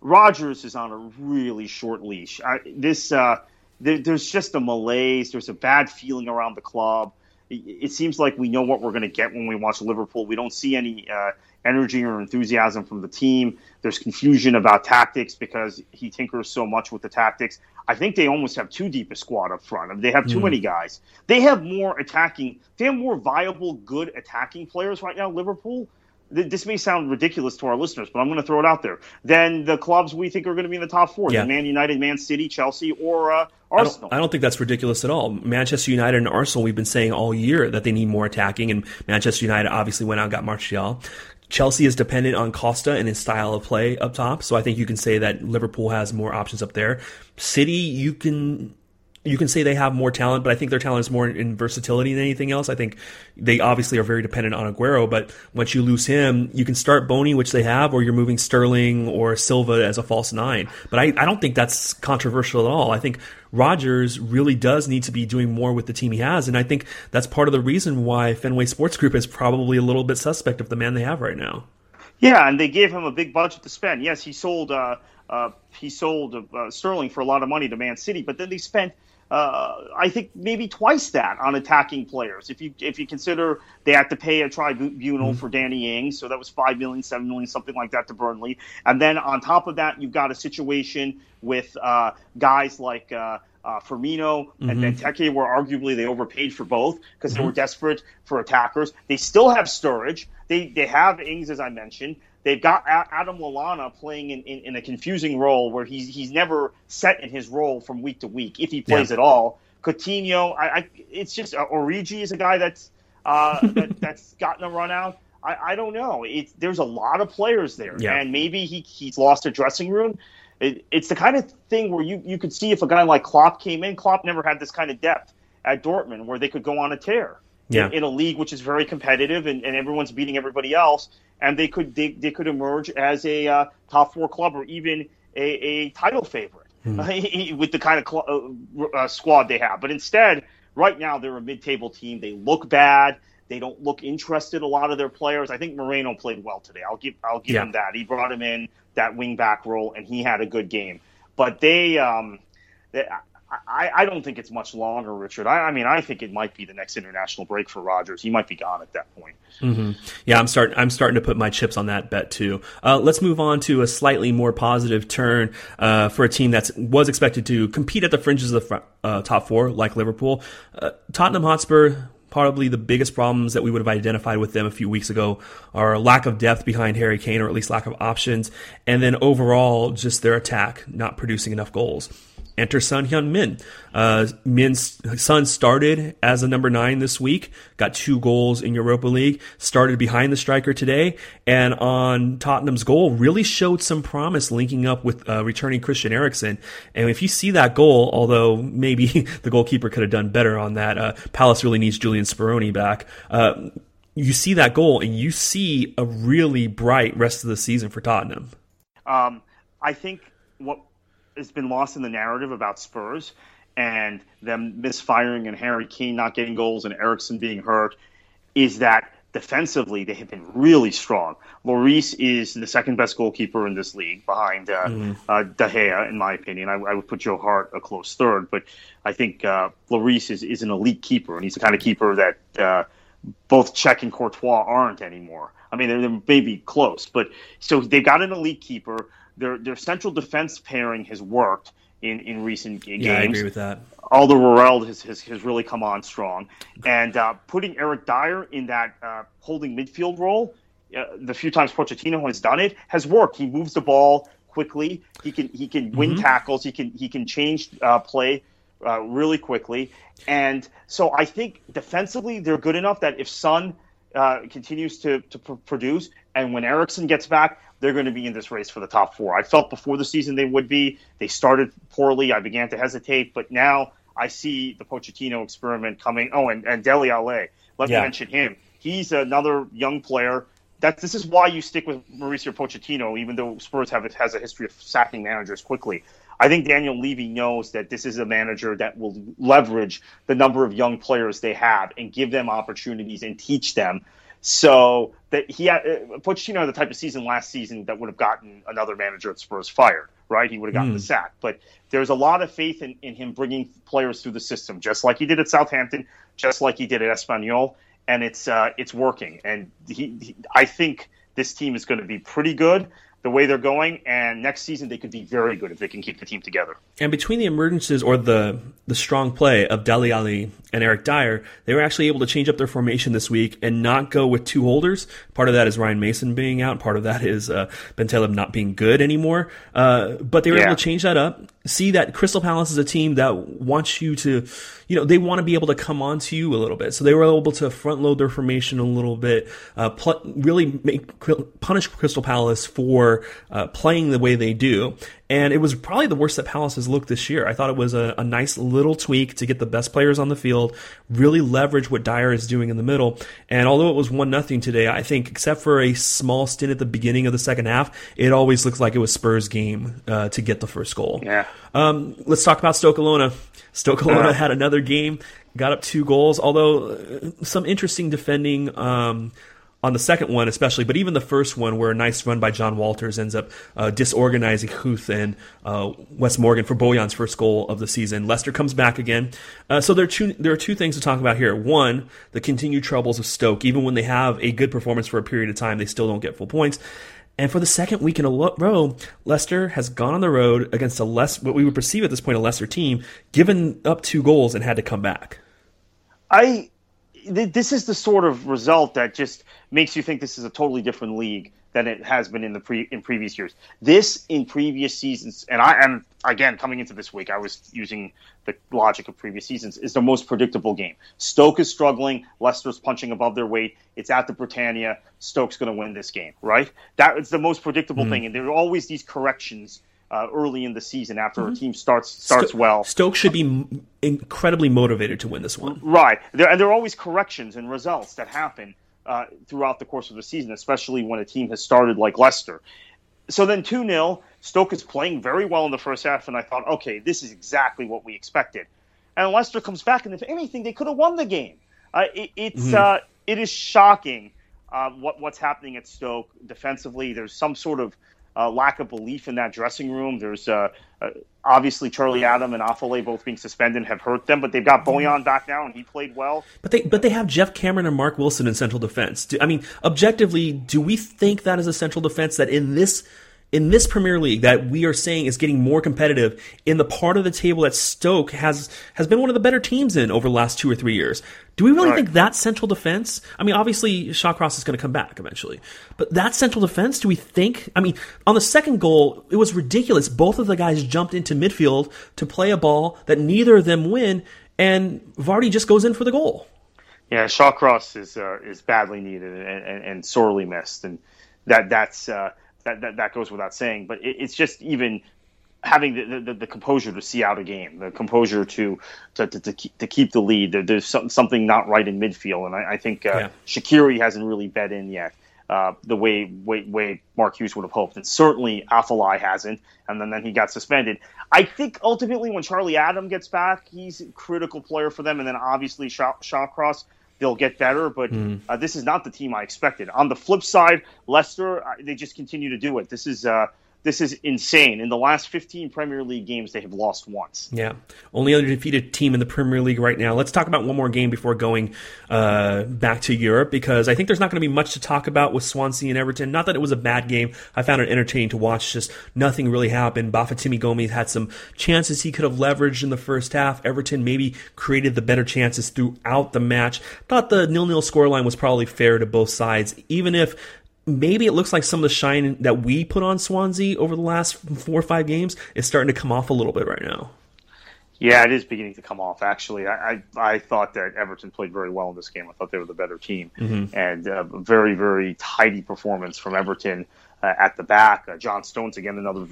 Rodgers is on a really short leash. I, this uh, there, there's just a malaise. There's a bad feeling around the club. It, it seems like we know what we're going to get when we watch Liverpool. We don't see any uh, energy or enthusiasm from the team. There's confusion about tactics because he tinkers so much with the tactics. I think they almost have too deep a squad up front. They have too mm. many guys. They have more attacking. They have more viable, good attacking players right now. Liverpool. This may sound ridiculous to our listeners, but I'm going to throw it out there. Then the clubs we think are going to be in the top four: yeah. the Man United, Man City, Chelsea, or uh, Arsenal. I don't, I don't, think that's ridiculous at all. Manchester United and Arsenal, we've been saying all year that they need more attacking, and Manchester United obviously went out and got Martial. Chelsea is dependent on Costa and his style of play up top, so I think you can say that Liverpool has more options up there. City, you can you can say they have more talent, but I think their talent is more in versatility than anything else. I think they obviously are very dependent on Aguero, but once you lose him, you can start Bony, which they have, or you're moving Sterling or Silva as a false nine. But I, I don't think that's controversial at all. I think Rodgers really does need to be doing more with the team he has, and I think that's part of the reason why Fenway Sports Group is probably a little bit suspect of the man they have right now. Yeah, and they gave him a big budget to spend. Yes, he sold uh, uh, he sold uh, Sterling for a lot of money to Man City, but then they spent uh, I think maybe twice that on attacking players. If you if you consider they had to pay a tribunal mm-hmm. for Danny Ings, so that was five million, seven million, something like that to Burnley, and then on top of that, you've got a situation with uh, guys like. Uh, uh, Firmino mm-hmm. and Benteke were arguably they overpaid for both because mm-hmm. they were desperate for attackers. They still have Sturridge. They they have Ings as I mentioned. They've got Adam Lallana playing in, in, in, a confusing role where he's he's never set in his role from week to week if he plays yeah. at all. Coutinho, I, I it's just uh, Origi is a guy that's uh, <laughs> that, that's gotten a run out. I, I don't know. It's there's a lot of players there, yeah. and maybe he he's lost a dressing room. It, it's the kind of thing where you you could see if a guy like Klopp came in. Klopp never had this kind of depth at Dortmund where they could go on a tear yeah. in, in, a league which is very competitive and, and everyone's beating everybody else, and they could they, they could emerge as a uh, top four club or even a, a title favorite hmm. <laughs> with the kind of cl- uh, uh, squad they have. But instead, right now they're a mid-table team. They look bad. They don't look interested. A lot of their players. I think Moreno played well today. I'll give I'll give yeah. him that. He brought him in that wing back role, and he had a good game. But they, um, they I, I don't think it's much longer, Richard. I, I, mean, I think it might be the next international break for Rodgers. He might be gone at that point. Mm-hmm. Yeah, I'm starting. I'm starting to put my chips on that bet too. Uh, let's move on to a slightly more positive turn uh, for a team that was expected to compete at the fringes of the uh, top four, like Liverpool. Uh, Tottenham Hotspur probably the biggest problems that we would have identified with them a few weeks ago are lack of depth behind Harry Kane, or at least lack of options, and then overall just their attack not producing enough goals. Enter Son Heung-min. Uh, Min's son started as a number nine this week, got two goals in Europa League, started behind the striker today, and on Tottenham's goal, really showed some promise linking up with uh, returning Christian Eriksen. And if you see that goal, although maybe <laughs> the goalkeeper could have done better on that, uh, Palace really needs Julian Speroni back. Uh, you see that goal, and you see a really bright rest of the season for Tottenham. Um, I think what has been lost in the narrative about Spurs and them misfiring and Harry Kane not getting goals and Eriksen being hurt is that defensively they have been really strong. Lloris is the second best goalkeeper in this league behind uh, mm. uh, De Gea, in my opinion. I, I, would put Joe Hart a close third, but I think uh, Lloris is, is an elite keeper, and he's the kind of keeper that uh, both Cech and Courtois aren't anymore. I mean, they're, they're maybe close, but so they've got an elite keeper their their central defense pairing has worked in, in recent games. Yeah, I agree with that. Alderweireld has, has, has really come on strong, and uh, putting Eric Dier in that uh, holding midfield role, uh, the few times Pochettino has done it, has worked. He moves the ball quickly. He can he can win mm-hmm. tackles. He can he can change uh, play uh, really quickly, and so I think defensively they're good enough that if Son uh, continues to to pr- produce, and when Eriksen gets back, they're going to be in this race for the top four. I felt before the season they would be. They started poorly. I began to hesitate, but now I see the Pochettino experiment coming. Oh, and, and Dele Alli. Let yeah. me mention him. He's another young player. That this is why you stick with Mauricio Pochettino, even though Spurs have has a history of sacking managers quickly. I think Daniel Levy knows that this is a manager that will leverage the number of young players they have and give them opportunities and teach them So that he had, uh, Pochettino had the type of season last season that would have gotten another manager at Spurs fired, right? He would have gotten mm. the sack. But there's a lot of faith in, in him bringing players through the system, just like he did at Southampton, just like he did at Espanyol, and it's uh, it's working. And he, he, I think this team is going to be pretty good the way they're going, and next season they could be very good if they can keep the team together. And between the emergences or the the strong play of Dele Alli and Eric Dier, they were actually able to change up their formation this week and not go with two holders. Part of that is Ryan Mason being out. Part of that is uh, Bentaleb not being good anymore. Uh, but they were yeah. able to change that up. See that Crystal Palace is a team that wants you to, you know, they want to be able to come on to you a little bit. So they were able to front load their formation a little bit, uh, pl- really make punish Crystal Palace for uh, playing the way they do. And it was probably the worst that Palace has looked this year. I thought it was a, a, nice little tweak to get the best players on the field, really leverage what Dier is doing in the middle. And although it was one nothing today, I think except for a small stint at the beginning of the second half, it always looks like it was Spurs' game uh, to get the first goal. Yeah. Um, let's talk about Stoke Alona. Stoke Alona had another game, got up two goals, although uh, some interesting defending. Um, on the second one, especially, but even the first one, where a nice run by Jon Walters ends up uh, disorganizing Huth and uh, Wes Morgan for Bojan's first goal of the season. Leicester comes back again. Uh, so there are, two, there are two things to talk about here. One, the continued troubles of Stoke. Even when they have a good performance for a period of time, they still don't get full points. And for the second week in a row, Leicester has gone on the road against a less, what we would perceive at this point, a lesser team, given up two goals and had to come back. I this is the sort of result that just makes you think this is a totally different league than it has been in the pre in previous years. This in previous seasons, and I am again coming into this week, I was using the logic of previous seasons, is the most predictable game. Stoke is struggling, Leicester's punching above their weight. It's at the Britannia. Stoke's going to win this game, right? That is the most predictable mm. thing, and there are always these corrections uh, early in the season after mm-hmm. a team starts starts Sto- well. Stoke should be m- incredibly motivated to win this one. Right, there, and there are always corrections and results that happen uh, throughout the course of the season, especially when a team has started like Leicester. So then 2 0, Stoke is playing very well in the first half, and I thought, okay, this is exactly what we expected. And Leicester comes back, and if anything, they could have won the game. Uh, it, it's mm-hmm. uh, it is shocking uh, what what's happening at Stoke defensively. There's some sort of uh, lack of belief in that dressing room. There's uh, uh, obviously Charlie Adam and Afellay both being suspended have hurt them, but they've got Bojan back now and he played well. But they but they have Geoff Cameron and Mark Wilson in central defense. Do, I mean, objectively, do we think that is a central defense that in this in this Premier League that we are saying is getting more competitive in the part of the table that Stoke has has been one of the better teams in over the last two or three years. Do we really right. think that central defense? I mean, obviously Shawcross is going to come back eventually, but that central defense, do we think? I mean, on the second goal, it was ridiculous. Both of the guys jumped into midfield to play a ball that neither of them win, and Vardy just goes in for the goal. Yeah, Shawcross is uh, is badly needed and, and, and, sorely missed, and that that's. Uh, that, that, that goes without saying. But it, it's just even having the, the, the, composure to see out a game, the composure to to, to, to, keep, to keep the lead. There, there's some, something not right in midfield, and I, I think uh, yeah. Shaqiri hasn't really bet in yet. Uh, the way, way way Mark Hughes would have hoped, and certainly Afellay hasn't, and then, then he got suspended. I think ultimately when Charlie Adam gets back, he's a critical player for them, and then obviously Shaw, Shawcross they'll get better, but mm. uh, this is not the team I expected. On the flip side, Leicester, uh, they just continue to do it. This is uh, this is insane. In the last 15 Premier League games, they have lost once. Yeah. Only undefeated team in the Premier League right now. Let's talk about one more game before going uh, back to Europe because I think there's not going to be much to talk about with Swansea and Everton. Not that it was a bad game. I found it entertaining to watch. Just nothing really happened. Bafétimbi Gomis had some chances he could have leveraged in the first half. Everton maybe created the better chances throughout the match. Thought the nil-nil scoreline was probably fair to both sides, even if maybe it looks like some of the shine that we put on Swansea over the last four or five games is starting to come off a little bit right now. Yeah, it is beginning to come off. Actually, I I, I thought that Everton played very well in this game. I thought they were the better team, mm-hmm. and a uh, very very tidy performance from Everton. Uh, at the back. Uh, John Stones again another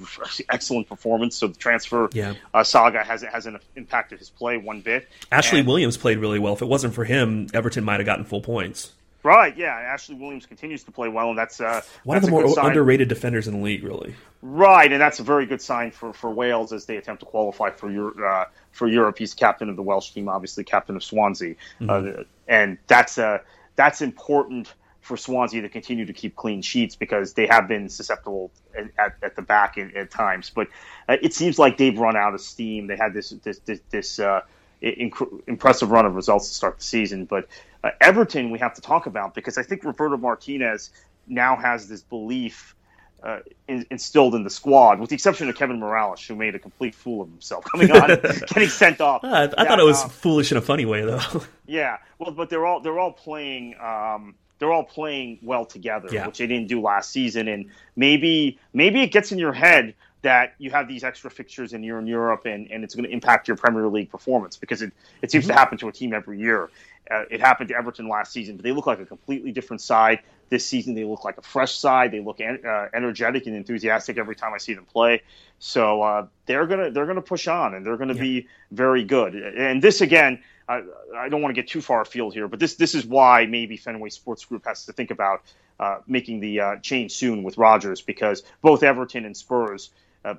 excellent performance. So the transfer yeah. uh, saga hasn't hasn't impacted his play one bit. Ashley and, Williams played really well. If it wasn't for him, Everton might have gotten full points. Right, yeah. Ashley Williams continues to play well, and that's uh, one that's of the more underrated defenders in the league, really. Right, and that's a very good sign for, for Wales as they attempt to qualify for your uh, for Europe. He's captain of the Welsh team, obviously captain of Swansea, mm-hmm. uh, and that's uh, that's important for Swansea to continue to keep clean sheets because they have been susceptible at, at, at the back at, at, times. But uh, it seems like they've run out of steam. They had this this this, this uh, inc- impressive run of results to start the season. But uh, Everton, we have to talk about because I think Roberto Martinez now has this belief. Uh, in, instilled in the squad, with the exception of Kevin Mirallas, who made a complete fool of himself coming on, <laughs> getting sent off. I, I thought it was uh, foolish in a funny way, though. <laughs> yeah, well, but they're all they're all playing um, they're all playing well together, yeah. which they didn't do last season. And maybe maybe it gets in your head that you have these extra fixtures and you're in Europe and, and it's going to impact your Premier League performance because it, it seems to happen to a team every year. Uh, it happened to Everton last season, but they look like a completely different side. This season, they look like a fresh side. They look en- uh, energetic and enthusiastic every time I see them play. So uh, they're gonna they're gonna push on and they're gonna yeah. be very good. And this again, I, I don't want to get too far afield here, but this this is why maybe Fenway Sports Group has to think about uh, making the uh, change soon with Rodgers because both Everton and Spurs, uh,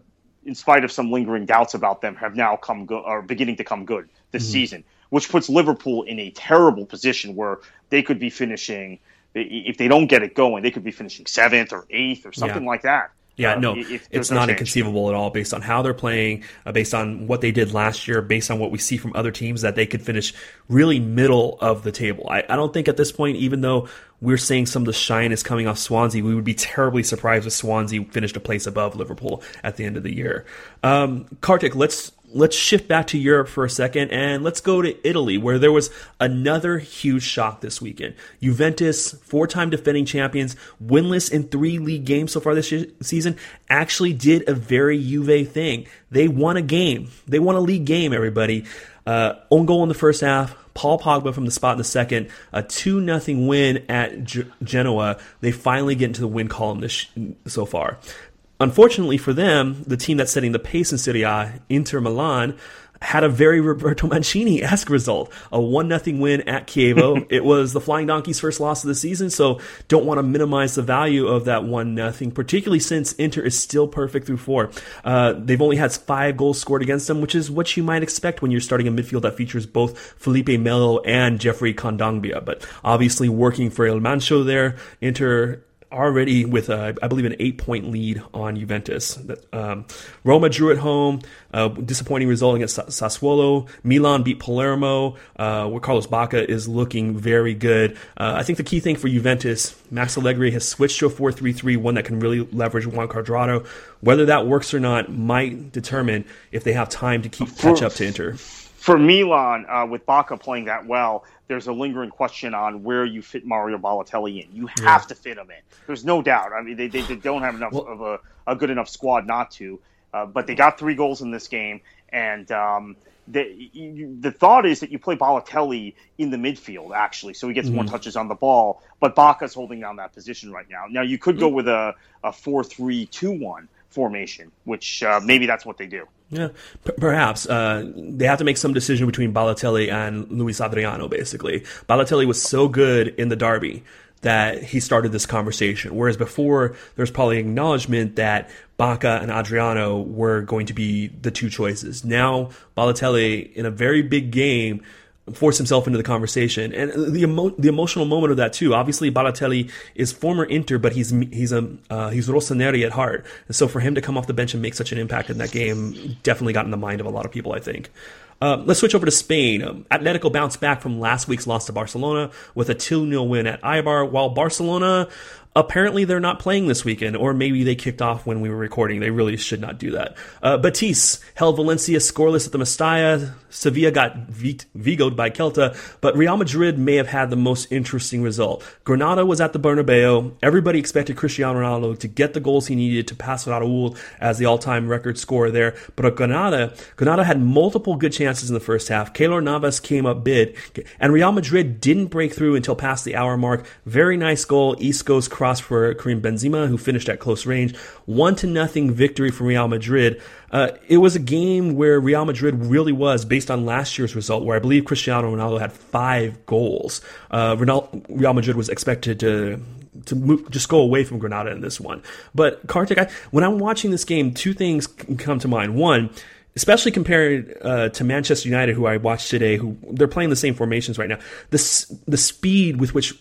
in spite of some lingering doubts about them, have now come go- are beginning to come good this mm-hmm. season, which puts Liverpool in a terrible position where they could be finishing if they don't get it going, they could be finishing seventh or eighth or something yeah. like that. Yeah, no, it's not inconceivable at all based on how they're playing, uh, based on what they did last year, based on what we see from other teams that they could finish really middle of the table. I, I don't think at this point, even though we're saying some of the shine is coming off Swansea, we would be terribly surprised if Swansea finished a place above Liverpool at the end of the year. Um, Kartik, let's let's shift back to Europe for a second and let's go to Italy, where there was another huge shock this weekend. Juventus, four time defending champions, winless in three league games so far this season, actually did a very Juve thing. They won a game. They won a league game, everybody. Uh, own goal in the first half. Paul Pogba from the spot in the second. A 2 0 win at G- Genoa. They finally get into the win column this sh- so far. Unfortunately for them, the team that's setting the pace in Serie A, Inter Milan, had a very Roberto Mancini-esque result. A 1-0 win at Chievo. <laughs> it was the Flying Donkeys' first loss of the season, so don't want to minimize the value of that 1-0, particularly since Inter is still perfect through four. Uh, they've only had five goals scored against them, which is what you might expect when you're starting a midfield that features both Felipe Melo and Geoffrey Kondogbia. But obviously working for El Mancho there, Inter already with, a, I believe, an eight point lead on Juventus. Um, Roma drew at home, uh, disappointing result against Sassuolo. Milan beat Palermo, uh, where Carlos Bacca is looking very good. Uh, I think the key thing for Juventus, Max Allegri has switched to a 4 3 3, one that can really leverage Juan Cuadrado. Whether that works or not might determine if they have time to keep catch up to Inter. For Milan, uh, with Bacca playing that well, there's a lingering question on where you fit Mario Balotelli in. You have yeah. to fit him in. There's no doubt. I mean, they, they, they don't have enough well, of a, a, good enough squad not to. Uh, but they got three goals in this game, and um, the you, the thought is that you play Balotelli in the midfield actually, so he gets mm-hmm. more touches on the ball. But Bacca's holding down that position right now. Now you could go mm-hmm. with a a four three two one formation, which uh, maybe that's what they do. Yeah, p- perhaps uh, they have to make some decision between Balotelli and Luiz Adriano. Basically, Balotelli was so good in the derby that he started this conversation, whereas before there's probably acknowledgement that Bacca and Adriano were going to be the two choices. Now Balotelli in a very big game force himself into the conversation. And the emo- the emotional moment of that too. Obviously, Balotelli is former Inter, but he's he's a uh, he's Rossoneri at heart. And so for him to come off the bench and make such an impact in that game definitely got in the mind of a lot of people. I think. Uh, let's switch over to Spain. Um, Atletico bounced back from last week's loss to Barcelona with a 2 0 win at Eibar, while Barcelona apparently they're not playing this weekend, or maybe they kicked off when we were recording. They really should not do that. Uh, Betis held Valencia scoreless at the Mestalla. Sevilla got vigoed by Celta, but Real Madrid may have had the most interesting result. Granada was at the Bernabeu. Everybody expected Cristiano Ronaldo to get the goals he needed to pass Raul as the all-time record scorer there, but Granada, Granada had multiple good chances in the first half. Keylor Navas came up big, and Real Madrid didn't break through until past the hour mark. Very nice goal. Isco's cross for Karim Benzema, who finished at close range. One to nothing victory for Real Madrid. Uh, it was a game where Real Madrid really was based on last year's result, where I believe Cristiano Ronaldo had five goals. Uh, Real Madrid was expected to to move, just go away from Granada in this one. But Kartik, I, when I'm watching this game, two things come to mind. One, especially compared uh, to Manchester United, who I watched today, who they're playing the same formations right now. The the speed with which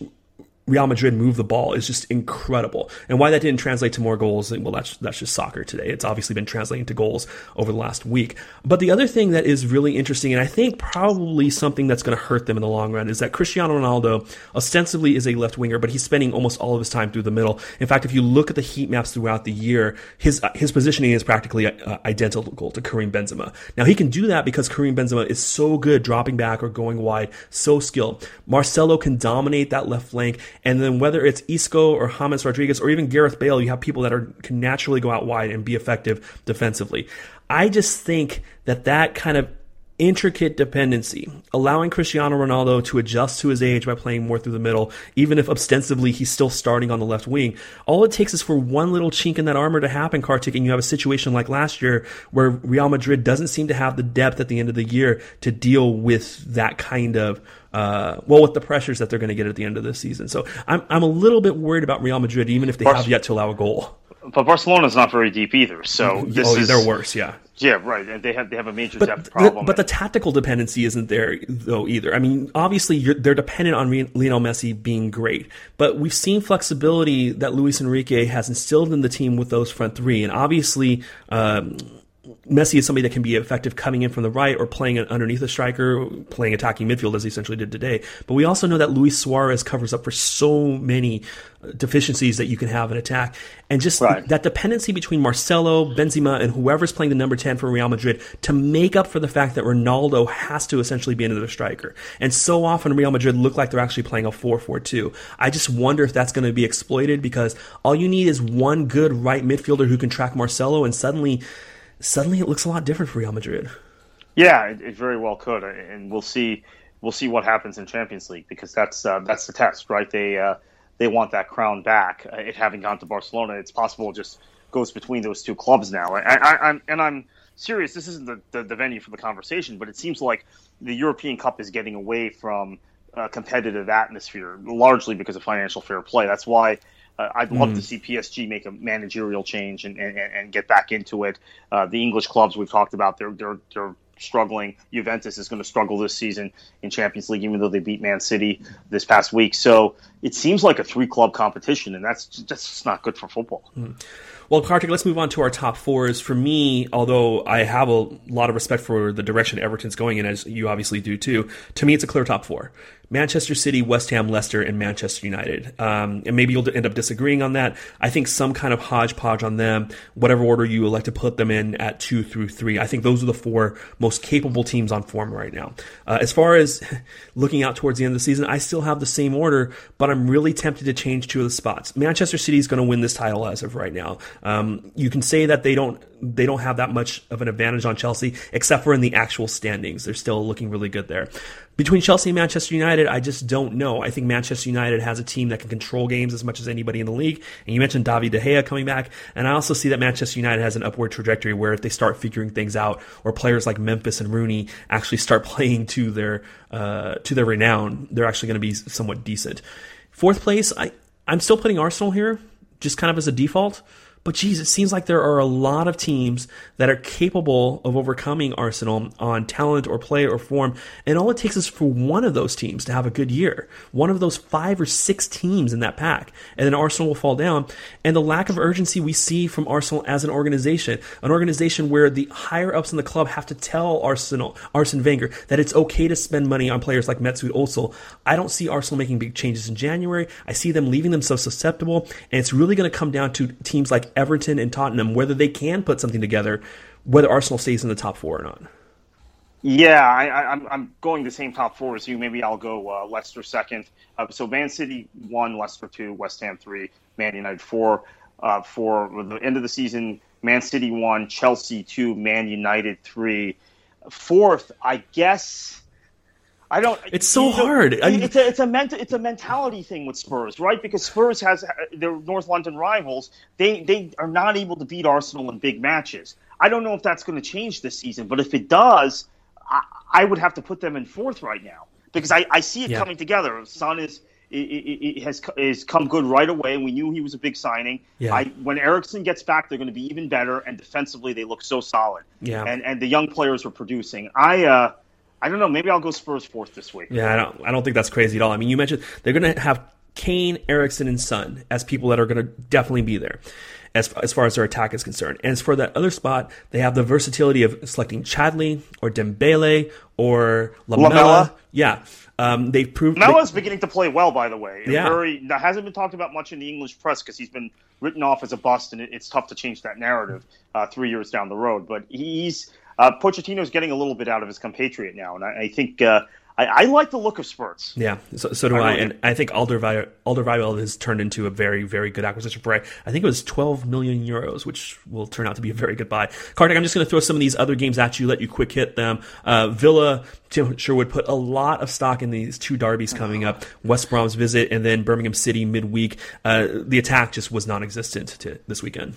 Real Madrid move the ball is just incredible. And why that didn't translate to more goals, well, that's, that's just soccer today. It's obviously been translating to goals over the last week. But the other thing that is really interesting, and I think probably something that's going to hurt them in the long run, is that Cristiano Ronaldo ostensibly is a left winger, but he's spending almost all of his time through the middle. In fact, if you look at the heat maps throughout the year, his, his positioning is practically uh, identical to Karim Benzema. Now, he can do that because Karim Benzema is so good dropping back or going wide, so skilled. Marcelo can dominate that left flank and then whether it's Isco or James Rodriguez or even Gareth Bale, you have people that are can naturally go out wide and be effective defensively. I just think that that kind of intricate dependency, allowing Cristiano Ronaldo to adjust to his age by playing more through the middle, even if ostensibly he's still starting on the left wing. All it takes is for one little chink in that armor to happen, Kartik, and you have a situation like last year where Real Madrid doesn't seem to have the depth at the end of the year to deal with that kind of uh, well, with the pressures that they're going to get at the end of this season. So I'm, I'm a little bit worried about Real Madrid, even if they Bar- have yet to allow a goal. But Barcelona's not very deep either. So this oh, is, they're worse. Yeah. Yeah, right. And they have they have a major but depth problem. The, but the tactical dependency isn't there though either. I mean, obviously they're dependent on Lionel Messi being great, but we've seen flexibility that Luis Enrique has instilled in the team with those front three, and obviously. Um, Messi is somebody that can be effective coming in from the right or playing underneath a striker, playing attacking midfield as he essentially did today. But we also know that Luis Suarez covers up for so many uh, deficiencies that you can have in attack. And just right. that dependency between Marcelo, Benzema, and whoever's playing the number 10 for Real Madrid to make up for the fact that Ronaldo has to essentially be another striker. And so often Real Madrid look like they're actually playing a 4-4-2. I just wonder if that's going to be exploited because all you need is one good right midfielder who can track Marcelo and suddenly suddenly it looks a lot different for Real Madrid. Yeah, it, it very well could, and we'll see. We'll see what happens in Champions League because that's uh, that's the test, right? They uh, they want that crown back. Uh, it having gone to Barcelona, it's possible it just goes between those two clubs now. I, I, I'm and I'm serious. This isn't the, the, the venue for the conversation, but it seems like the European Cup is getting away from a competitive atmosphere, largely because of financial fair play. That's why uh, I'd love mm. to see PSG make a managerial change and, and, and get back into it. Uh, the English clubs we've talked about, they're they're they're struggling. Juventus is going to struggle this season in Champions League, even though they beat Man City this past week. So it seems like a three club competition, and that's just not good for football. Mm. Well, Kartik, let's move on to our top fours. For me, although I have a lot of respect for the direction Everton's going in, as you obviously do too, to me it's a clear top four. Manchester City, West Ham, Leicester, and Manchester United. Um, and maybe you'll end up disagreeing on that. I think some kind of hodgepodge on them, whatever order you elect to put them in at two through three. I think those are the four most capable teams on form right now. Uh, as far as <laughs> looking out towards the end of the season, I still have the same order, but I'm really tempted to change two of the spots. Manchester City is going to win this title as of right now. Um, you can say that they don't they don't have that much of an advantage on Chelsea, except for in the actual standings. They're still looking really good there. Between Chelsea and Manchester United, I just don't know. I think Manchester United has a team that can control games as much as anybody in the league. And you mentioned Davi De Gea coming back. And I also see that Manchester United has an upward trajectory where if they start figuring things out, or players like Memphis and Rooney actually start <laughs> playing to their, uh, to their renown, they're actually going to be somewhat decent. Fourth place, I, I'm still putting Arsenal here, just kind of as a default. But geez, it seems like there are a lot of teams that are capable of overcoming Arsenal on talent or play or form. And all it takes is for one of those teams to have a good year. One of those five or six teams in that pack. And then Arsenal will fall down. And the lack of urgency we see from Arsenal as an organization, an organization where the higher ups in the club have to tell Arsenal, Arsene Wenger, that it's okay to spend money on players like Mesut Ozil. I don't see Arsenal making big changes in January. I see them leaving themselves susceptible. And it's really going to come down to teams like Everton and Tottenham, whether they can put something together, whether Arsenal stays in the top four or not. Yeah, I, am going the same top four as you. Maybe I'll go uh, Leicester second. Uh, so Man City one, Leicester two, West Ham three, Man United four. Uh, for the end of the season, Man City one, Chelsea two, Man United three. Fourth, I guess I don't. It's so hard. it's a it's a mental it's a mentality thing with Spurs, right? Because Spurs has their North London rivals. They they are not able to beat Arsenal in big matches. I don't know if that's going to change this season, but if it does, I, I, would have to put them in fourth right now because I, I see it yeah. coming together. Son is it, it, it has is come good right away, we knew he was a big signing. Yeah. I, when Eriksen gets back, they're going to be even better, and defensively they look so solid. Yeah. And and the young players are producing. I. uh I don't know. Maybe I'll go Spurs fourth this week. Yeah, I don't. I don't think that's crazy at all. I mean, you mentioned they're going to have Kane, Eriksen, and Son as people that are going to definitely be there as, as far as their attack is concerned. And as for that other spot, they have the versatility of selecting Chadli or Dembele or Lamela. Lamela. Yeah. Um, they've proved. Mela's beginning to play well, by the way. Yeah. Very, that hasn't been talked about much in the English press because he's been written off as a bust, and it, it's tough to change that narrative uh, three years down the road. But he's uh, Pochettino's getting a little bit out of his compatriot now, and I, I think uh, I, I, like the look of Spurs. Yeah, so, so do I, I and I think Alderweireld, Alderweireld has turned into a very, very good acquisition for. I think it was 12 million euros, which will turn out to be a very good buy. Kartik, I'm just going to throw some of these other games at you, let you quick hit them. Uh, Villa, Tim Sherwood put a lot of stock in these two derbies coming up: West Brom's visit and then Birmingham City midweek. Uh, the attack just was non-existent to this weekend.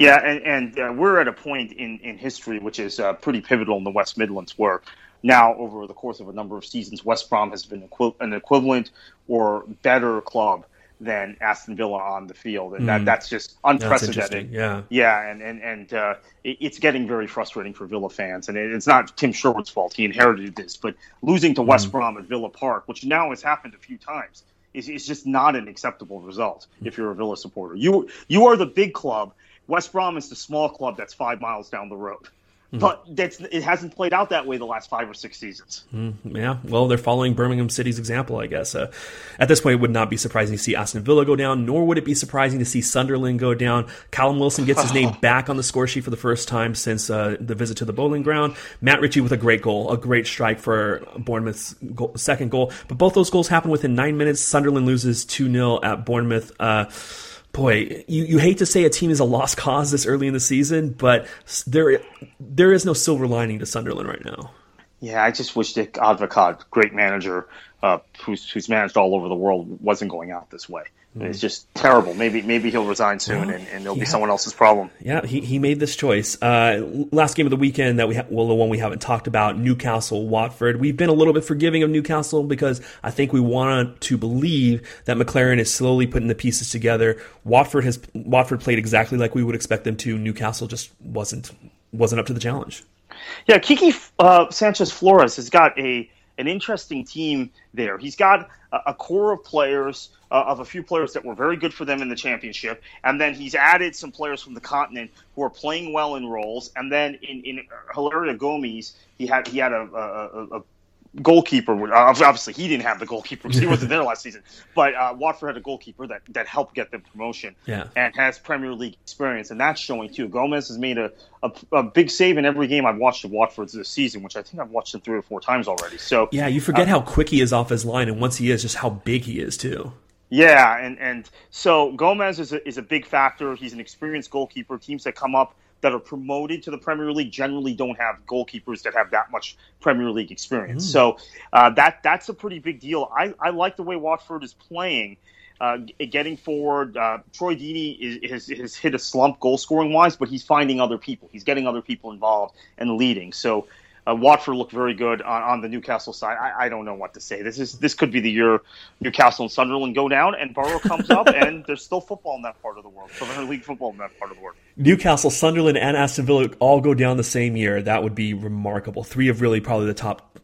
Yeah, and, and uh, we're at a point in, in history which is uh, pretty pivotal in the West Midlands where now, over the course of a number of seasons, West Brom has been equi- an equivalent or better club than Aston Villa on the field, and that, mm. that's just unprecedented. That's yeah, yeah, and and and uh, it, it's getting very frustrating for Villa fans, and it, it's not Tim Sherwood's fault; he inherited this. But losing to West mm. Brom at Villa Park, which now has happened a few times, is, is just not an acceptable result if you're a Villa supporter. You you are the big club. West Brom is the small club that's five miles down the road. Mm-hmm. But that's it hasn't played out that way the last five or six seasons. Mm, yeah, well, they're following Birmingham City's example, I guess. Uh, at this point, it would not be surprising to see Aston Villa go down, nor would it be surprising to see Sunderland go down. Callum Wilson gets his name <laughs> back on the score sheet for the first time since uh, the visit to the Boleyn Ground. Matt Ritchie with a great goal, a great strike for Bournemouth's goal, second goal. But both those goals happen within nine minutes. Sunderland loses 2 0 at Bournemouth. Uh, boy, you, you hate to say a team is a lost cause this early in the season, but there there is no silver lining to Sunderland right now. Yeah, I just wish Dick Advocaat, great manager, uh, who's who's managed all over the world, wasn't going out this way. Mm. It's just terrible. Maybe maybe he'll resign soon, well, and, and, it'll be someone else's problem. Yeah, he, he made this choice. Uh, last game of the weekend that we ha- well the one we haven't talked about Newcastle Watford. We've been a little bit forgiving of Newcastle because I think we want to believe that McClaren is slowly putting the pieces together. Watford has Watford played exactly like we would expect them to. Newcastle just wasn't wasn't up to the challenge. Yeah, Quique uh, Sanchez Flores has got a an interesting team there. He's got a, a core of players uh, of a few players that were very good for them in the championship, and then he's added some players from the continent who are playing well in roles. And then in in Heurelho Gomes, he had he had a, a, a goalkeeper. Obviously, he didn't have the goalkeeper because he <laughs> wasn't there last season. But uh, Watford had a goalkeeper that, that helped get them promotion yeah. and has Premier League experience, and that's showing too. Gomes has made a, a, a, big save in every game I've watched of Watford's this season, which I think I've watched him three or four times already. So yeah, you forget uh, how quick he is off his line, and once he is, just how big he is too. Yeah, and and so Gomes is a, is a big factor. He's an experienced goalkeeper. Teams that come up that are promoted to the Premier League generally don't have goalkeepers that have that much Premier League experience. Mm. So uh, that that's a pretty big deal. I, I like the way Watford is playing. Uh, getting forward, uh, Troy Deeney is, has, has hit a slump goal scoring wise, but he's finding other people. He's getting other people involved and leading. So uh, Watford looked very good on, on the Newcastle side. I, I, don't know what to say. This is this could be the year Newcastle and Sunderland go down, and Borough comes up, <laughs> and there's still football in that part of the world, Premier League football in that part of the world. Newcastle, Sunderland, and Aston Villa all go down the same year. That would be remarkable. Three of really probably the top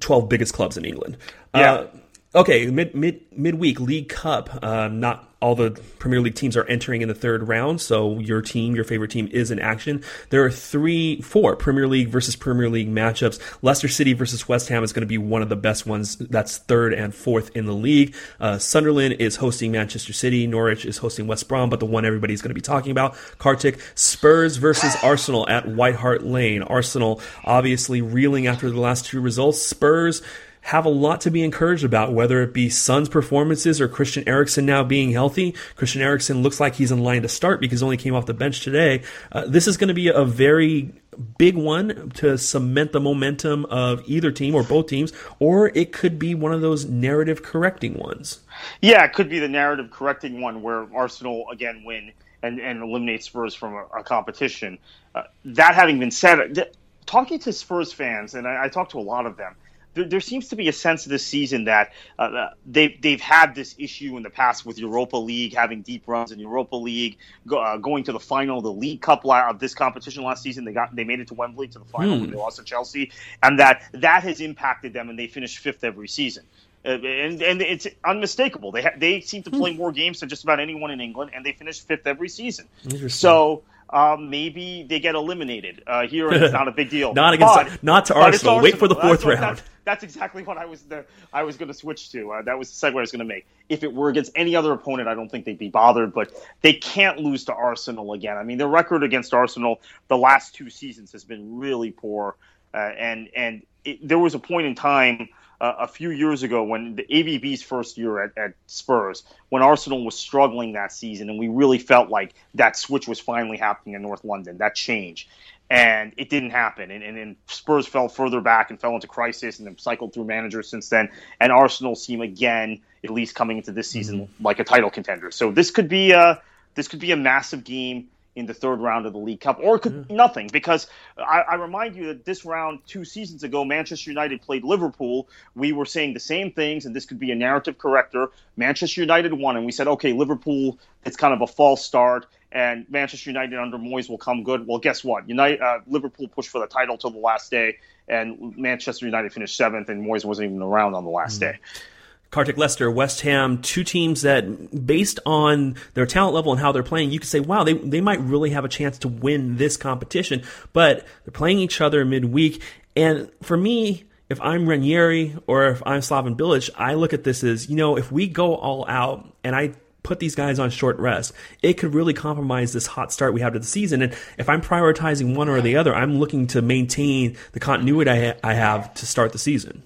twelve biggest clubs in England. Yeah. Uh, okay, mid mid midweek League Cup. Uh, not all the Premier League teams are entering in the third round, so your team, your favorite team, is in action. There are three, four Premier League versus Premier League matchups. Leicester City versus West Ham is going to be one of the best ones. That's third and fourth in the league. Uh, Sunderland is hosting Manchester City. Norwich is hosting West Brom, but the one everybody's going to be talking about, Kartik, Spurs versus Arsenal at White Hart Lane. Arsenal obviously reeling after the last two results. Spurs have a lot to be encouraged about, whether it be Son's performances or Christian Eriksen now being healthy. Christian Eriksen looks like he's in line to start because he only came off the bench today. Uh, this is going to be a very big one to cement the momentum of either team or both teams, or it could be one of those narrative correcting ones. Yeah, it could be the narrative correcting one where Arsenal again win and, and eliminate Spurs from a, a competition. Uh, that having been said, talking to Spurs fans, and I, I talked to a lot of them, there, there, seems to be a sense of this season that uh, uh, they've they've had this issue in the past with Europa League having deep runs in Europa League, go, uh, going to the final of the League Cup of this competition last season. They got they made it to Wembley to the final, hmm. they lost to Chelsea, and that that has impacted them, and they finished fifth every season. uh, and and it's unmistakable. They ha- they seem to play more games than just about anyone in England, and they finish fifth every season. So um, maybe they get eliminated uh, here, and it's <laughs> not a big deal. not against, But- not to it's Arsenal. Wait for the fourth what- round. That's, that's exactly what I was the, I was going to switch to. Uh, that was the segue I was going to make. If it were against any other opponent, I don't think they'd be bothered. But they can't lose to Arsenal again. I mean, their record against Arsenal the last two seasons has been really poor, uh, and and it, there was a point in time uh, a few years ago when the AVB's first year at, at Spurs, when Arsenal was struggling that season, and we really felt like that switch was finally happening in North London, that change. And it didn't happen. And, and, and Spurs fell further back and fell into crisis and then cycled through managers since then. And Arsenal seem again, at least coming into this season, mm-hmm. like a title contender. So this could be a, this could be a massive game in the third round of the League Cup, or it could be nothing. Because I, I remind you that this round two seasons ago, Manchester United played Liverpool. We were saying the same things, and this could be a narrative corrector. Manchester United won, and we said, okay, Liverpool, it's kind of a false start, and Manchester United under Moyes will come good. Well, guess what? United, uh, Liverpool pushed for the title till the last day, and Manchester United finished seventh, and Moyes wasn't even around on the last day. Kartik Leicester, West Ham, two teams that, based on their talent level and how they're playing, you could say, wow, they, they might really have a chance to win this competition. But they're playing each other midweek. And for me, if I'm Ranieri or if I'm Slaven Bilic, I look at this as, you know, if we go all out and I put these guys on short rest, it could really compromise this hot start we have to the season. And if I'm prioritizing one or the other, I'm looking to maintain the continuity I, ha- I have to start the season.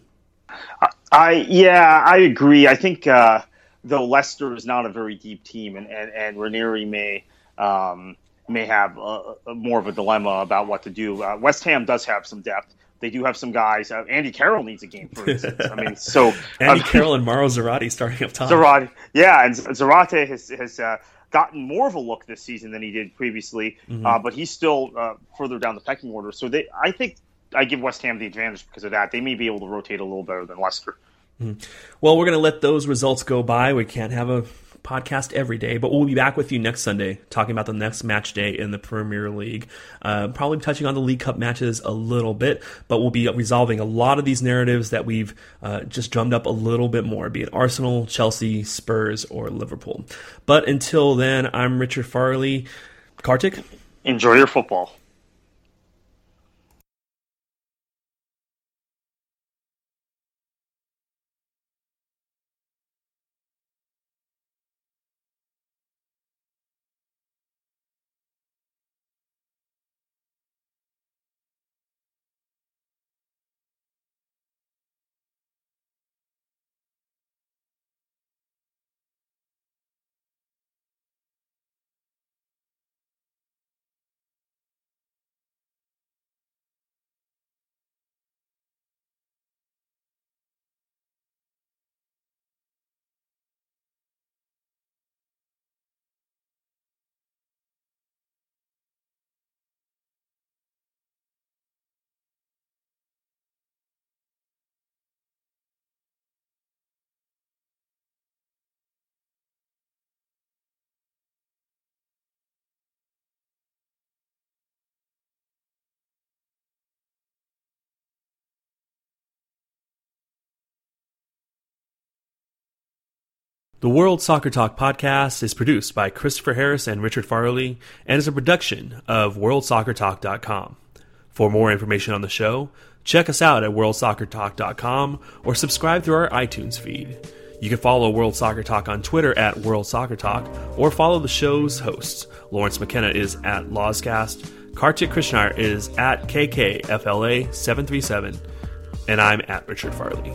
I yeah, I agree. I think uh, though Leicester is not a very deep team, and and, and Ranieri may um, may have a, a more of a dilemma about what to do. Uh, West Ham does have some depth. They do have some guys. Uh, Andy Carroll needs a game, for instance. I mean, <laughs> so Andy um, Carroll and Mauro Zarate starting up top. Zarate, yeah, and Zarate has has uh, gotten more of a look this season than he did previously, uh, but he's still uh, further down the pecking order. So they, I think, I give West Ham the advantage because of that. They may be able to rotate a little better than Leicester. Well, we're going to let those results go by. We can't have a podcast every day, but we'll be back with you next Sunday talking about the next match day in the Premier League. Uh, probably touching on the League Cup matches a little bit, but we'll be resolving a lot of these narratives that we've uh, just drummed up a little bit more, be it Arsenal, Chelsea, Spurs, or Liverpool. But until then, I'm Richard Farley. Kartik? Enjoy your football. The World Soccer Talk podcast is produced by Christopher Harris and Richard Farley and is a production of WorldSoccerTalk.com. For more information on the show, check us out at WorldSoccerTalk.com or subscribe through our iTunes feed. You can follow World Soccer Talk on Twitter at World Soccer Talk or follow the show's hosts. Lawrence McKenna is at Lawscast, Kartik Krishnaiyer is at KKFLA737, and I'm at Richard Farley.